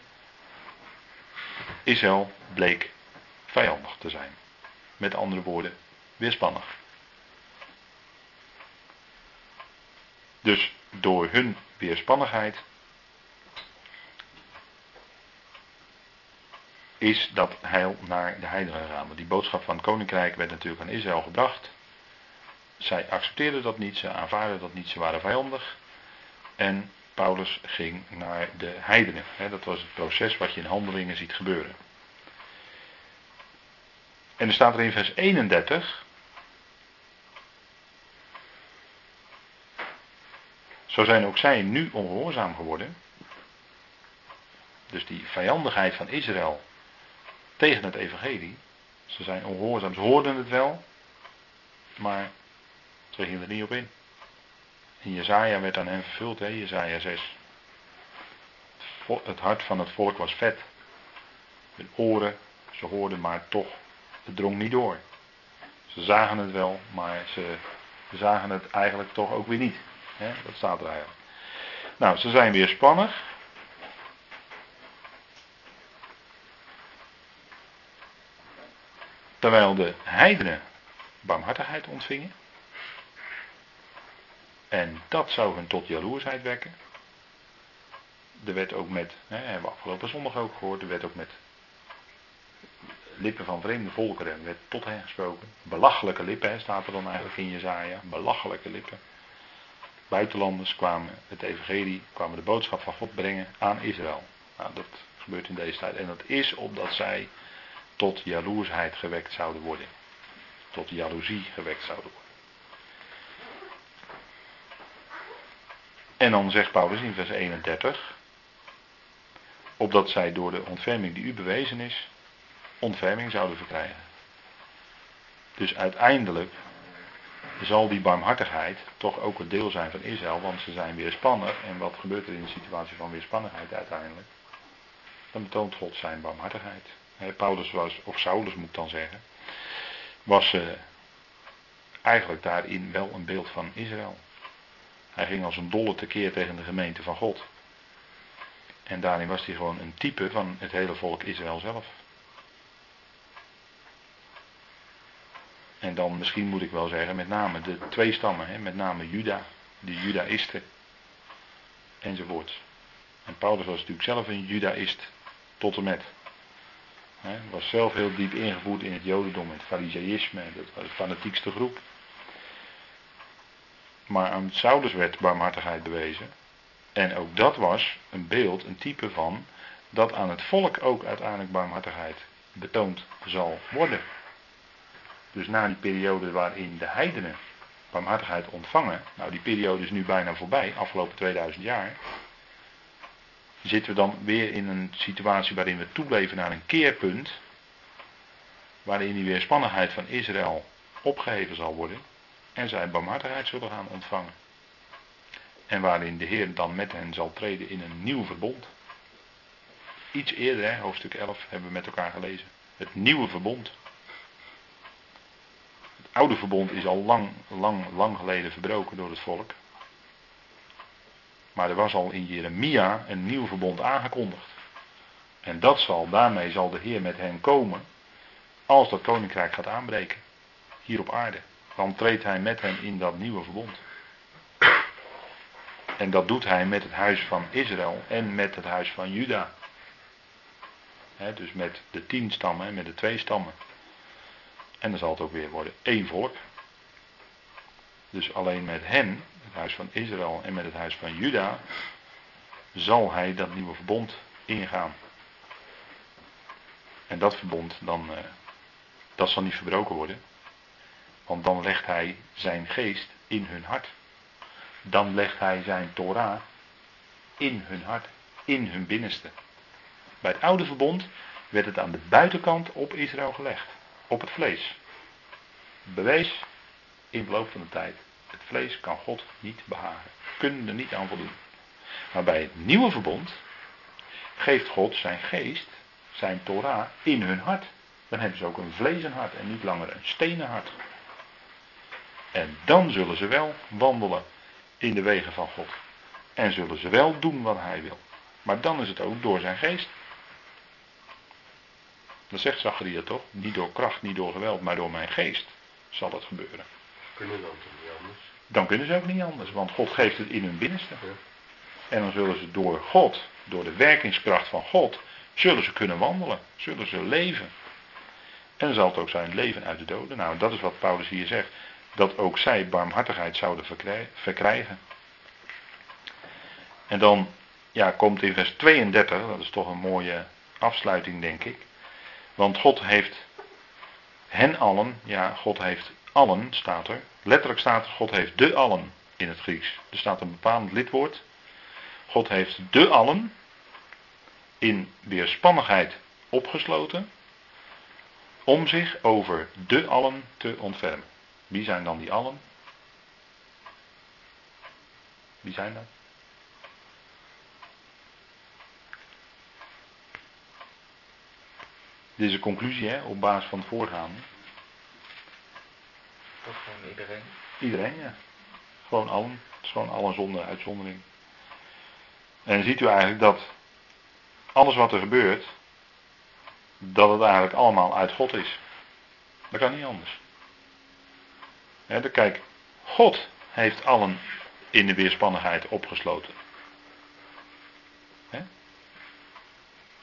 Israël bleek vijandig te zijn. Met andere woorden, weerspannig. Dus door hun weerspannigheid is dat heil naar de heidenen gegaan. Want die boodschap van het koninkrijk werd natuurlijk aan Israël gebracht. Zij accepteerden dat niet, ze aanvaarden dat niet, ze waren vijandig. En Paulus ging naar de heidenen. Dat was het proces wat je in handelingen ziet gebeuren. En er staat er in vers 31. Zo zijn ook zij nu ongehoorzaam geworden. Dus die vijandigheid van Israël tegen het evangelie. Ze zijn ongehoorzaam. Ze hoorden het wel. Maar ze gingen er niet op in. In Jezaja werd aan hen vervuld, hè, Jezaja 6. Het hart van het volk was vet. Met oren, ze hoorden maar toch het drong niet door. Ze zagen het wel, maar ze zagen het eigenlijk toch ook weer niet. Dat staat er eigenlijk. Nou, ze zijn weer Terwijl de heidenen barmhartigheid ontvingen. En dat zou hun tot jaloersheid wekken. Er werd ook met, hè, hebben we afgelopen zondag ook gehoord, er werd ook met lippen van vreemde volkeren werd tot hen gesproken. Belachelijke lippen, staat er dan eigenlijk in Jezaja. Belachelijke lippen. Buitenlanders kwamen het evangelie, kwamen de boodschap van God brengen aan Israël. Nou, dat gebeurt in deze tijd. En dat is opdat zij tot jaloersheid gewekt zouden worden. Tot jaloezie gewekt zouden worden. En dan zegt Paulus in vers 31, opdat zij door de ontferming die u bewezen is, ontferming zouden verkrijgen. Dus uiteindelijk zal die barmhartigheid toch ook het deel zijn van Israël, want ze zijn weerspannig. En wat gebeurt er in de situatie van weerspannigheid uiteindelijk? Dan betoont God zijn barmhartigheid. Paulus was, of Saulus moet ik dan zeggen, was uh, eigenlijk daarin wel een beeld van Israël. Hij ging als een dolle tekeer tegen de gemeente van God. En daarin was hij gewoon een type van het hele volk Israël zelf. En dan misschien moet ik wel zeggen, met name de twee stammen, hè, met name Juda, de Judaïsten enzovoort. En Paulus was natuurlijk zelf een Judaïst tot en met. Hij was zelf heel diep ingevoerd in het Jodendom, het Farisaïsme, dat de fanatiekste groep. Maar aan Saulus werd barmhartigheid bewezen. En ook dat was een beeld, een type van dat aan het volk ook uiteindelijk barmhartigheid betoond zal worden. Dus na die periode waarin de heidenen barmhartigheid ontvangen, nou die periode is nu bijna voorbij, afgelopen 2000 jaar, zitten we dan weer in een situatie waarin we toeleven naar een keerpunt, waarin die weerspannigheid van Israël opgeheven zal worden en zij barmhartigheid zullen gaan ontvangen. En waarin de Heer dan met hen zal treden in een nieuw verbond. Iets eerder, hoofdstuk 11, hebben we met elkaar gelezen. Het nieuwe verbond. Het oude verbond is al lang, lang, lang geleden verbroken door het volk. Maar er was al in Jeremia een nieuw verbond aangekondigd. En dat zal, daarmee zal de Heer met hen komen als dat koninkrijk gaat aanbreken. Hier op aarde. Dan treedt hij met hen in dat nieuwe verbond. En dat doet hij met het huis van Israël en met het huis van Juda. dus met de tien stammen en met de twee stammen. En dan zal het ook weer worden één volk. Dus alleen met hen, het huis van Israël en met het huis van Juda, zal hij dat nieuwe verbond ingaan. En dat verbond, dan, uh, dat zal niet verbroken worden. Want dan legt hij zijn geest in hun hart. Dan legt hij zijn Torah in hun hart, in hun binnenste. Bij het oude verbond werd het aan de buitenkant op Israël gelegd, op het vlees. Bewees in de loop van de tijd, het vlees kan God niet behagen, kunnen er niet aan voldoen. Maar bij het nieuwe verbond geeft God zijn geest, zijn Torah, in hun hart. Dan hebben ze ook een vlezen hart en niet langer een stenen hart. En dan zullen ze wel wandelen in de wegen van God. En zullen ze wel doen wat hij wil. Maar dan is het ook door zijn geest. Dat zegt Zacharia toch? Niet door kracht, niet door geweld, maar door mijn geest zal het gebeuren. Kunnen dan toch niet anders? Dan kunnen ze ook niet anders, want God geeft het in hun binnenste. En dan zullen ze door God, door de werkingskracht van God, zullen ze kunnen wandelen, zullen ze leven. En dan zal het ook zijn leven uit de doden. Nou, dat is wat Paulus hier zegt dat ook zij barmhartigheid zouden verkrijgen. En dan ja, komt in vers 32, dat is toch een mooie afsluiting denk ik. Want God heeft hen allen, ja, God heeft allen, staat er. Letterlijk staat er, God heeft de allen in het Grieks. Er staat een bepaald lidwoord. God heeft de allen in weerspannigheid opgesloten om zich over de allen te ontfermen. Wie zijn dan die allen? Wie zijn dat? Dit is een conclusie hè, op basis van het voorgaande. Toch gewoon iedereen? Iedereen, ja. Gewoon allen. Het is gewoon allen zonder uitzondering. En dan ziet u eigenlijk dat alles wat er gebeurt, dat het eigenlijk allemaal uit God is. Dat kan niet anders. He, kijk, God heeft allen in de weerspannigheid opgesloten.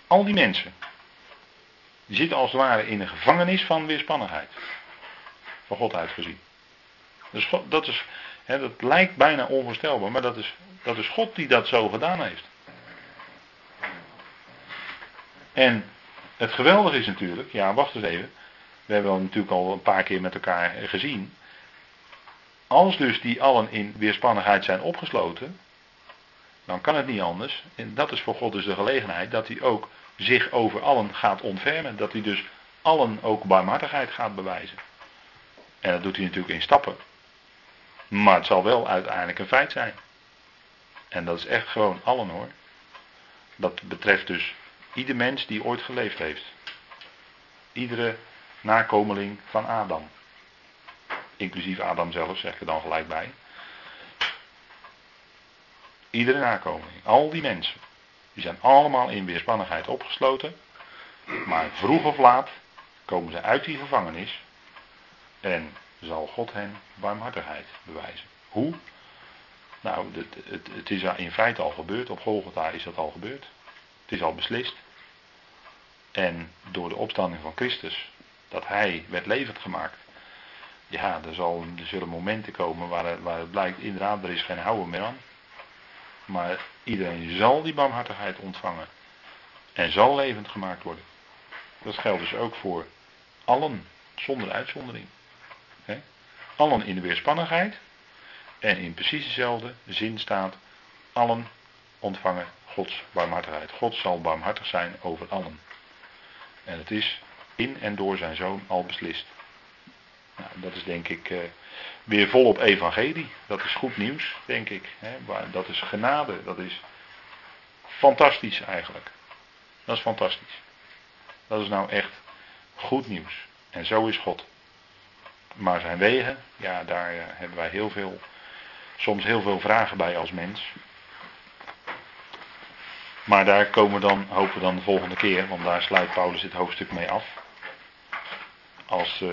Al die mensen. Die zitten als het ware in een gevangenis van weerspannigheid. Van God uitgezien. Dus dat, is, dat lijkt bijna onvoorstelbaar, maar dat is, dat is God die dat zo gedaan heeft. En het geweldige is natuurlijk, ja wacht eens even. We hebben natuurlijk al een paar keer met elkaar gezien. Als dus die allen in weerspannigheid zijn opgesloten, dan kan het niet anders. En dat is voor God dus de gelegenheid dat hij ook zich over allen gaat ontfermen. Dat hij dus allen ook barmhartigheid gaat bewijzen. En dat doet hij natuurlijk in stappen. Maar het zal wel uiteindelijk een feit zijn. En dat is echt gewoon allen hoor. Dat betreft dus ieder mens die ooit geleefd heeft. Iedere nakomeling van Adam. Inclusief Adam zelf, zeg ik er dan gelijk bij. Iedere nakomeling, al die mensen, die zijn allemaal in weerspannigheid opgesloten. Maar vroeg of laat komen ze uit die gevangenis en zal God hen barmhartigheid bewijzen. Hoe? Nou, het, het, het is in feite al gebeurd. Op Golgotha is dat al gebeurd. Het is al beslist. En door de opstanding van Christus, dat hij werd levend gemaakt, ja, er, zal, er zullen momenten komen waar waar het blijkt, inderdaad, er is geen houden meer aan. Maar iedereen zal die barmhartigheid ontvangen. en zal levend gemaakt worden. Dat geldt dus ook voor allen, zonder uitzondering. Allen in de weerspannigheid. En in precies dezelfde zin staat, allen ontvangen Gods barmhartigheid. God zal barmhartig zijn over allen. En het is in en door zijn zoon al beslist. Nou, dat is denk ik uh, weer volop evangelie. Dat is goed nieuws, denk ik. Hè? Dat is genade. Dat is fantastisch eigenlijk. Dat is fantastisch. Dat is nou echt goed nieuws. En zo is God. Maar zijn wegen, ja, daar uh, hebben wij heel veel, soms heel veel vragen bij als mens. Maar daar komen we dan, hopen we dan de volgende keer, want daar sluit Paulus dit hoofdstuk mee af. Als, uh,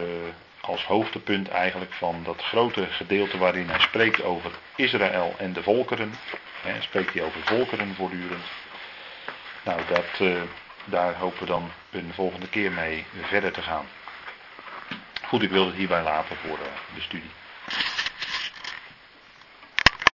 als hoofdpunt eigenlijk van dat grote gedeelte waarin hij spreekt over Israël en de volkeren. He, spreekt hij over volkeren voortdurend. Nou, dat, uh, daar hopen we dan een volgende keer mee verder te gaan. Goed, ik wil het hierbij laten voor eh, de studie.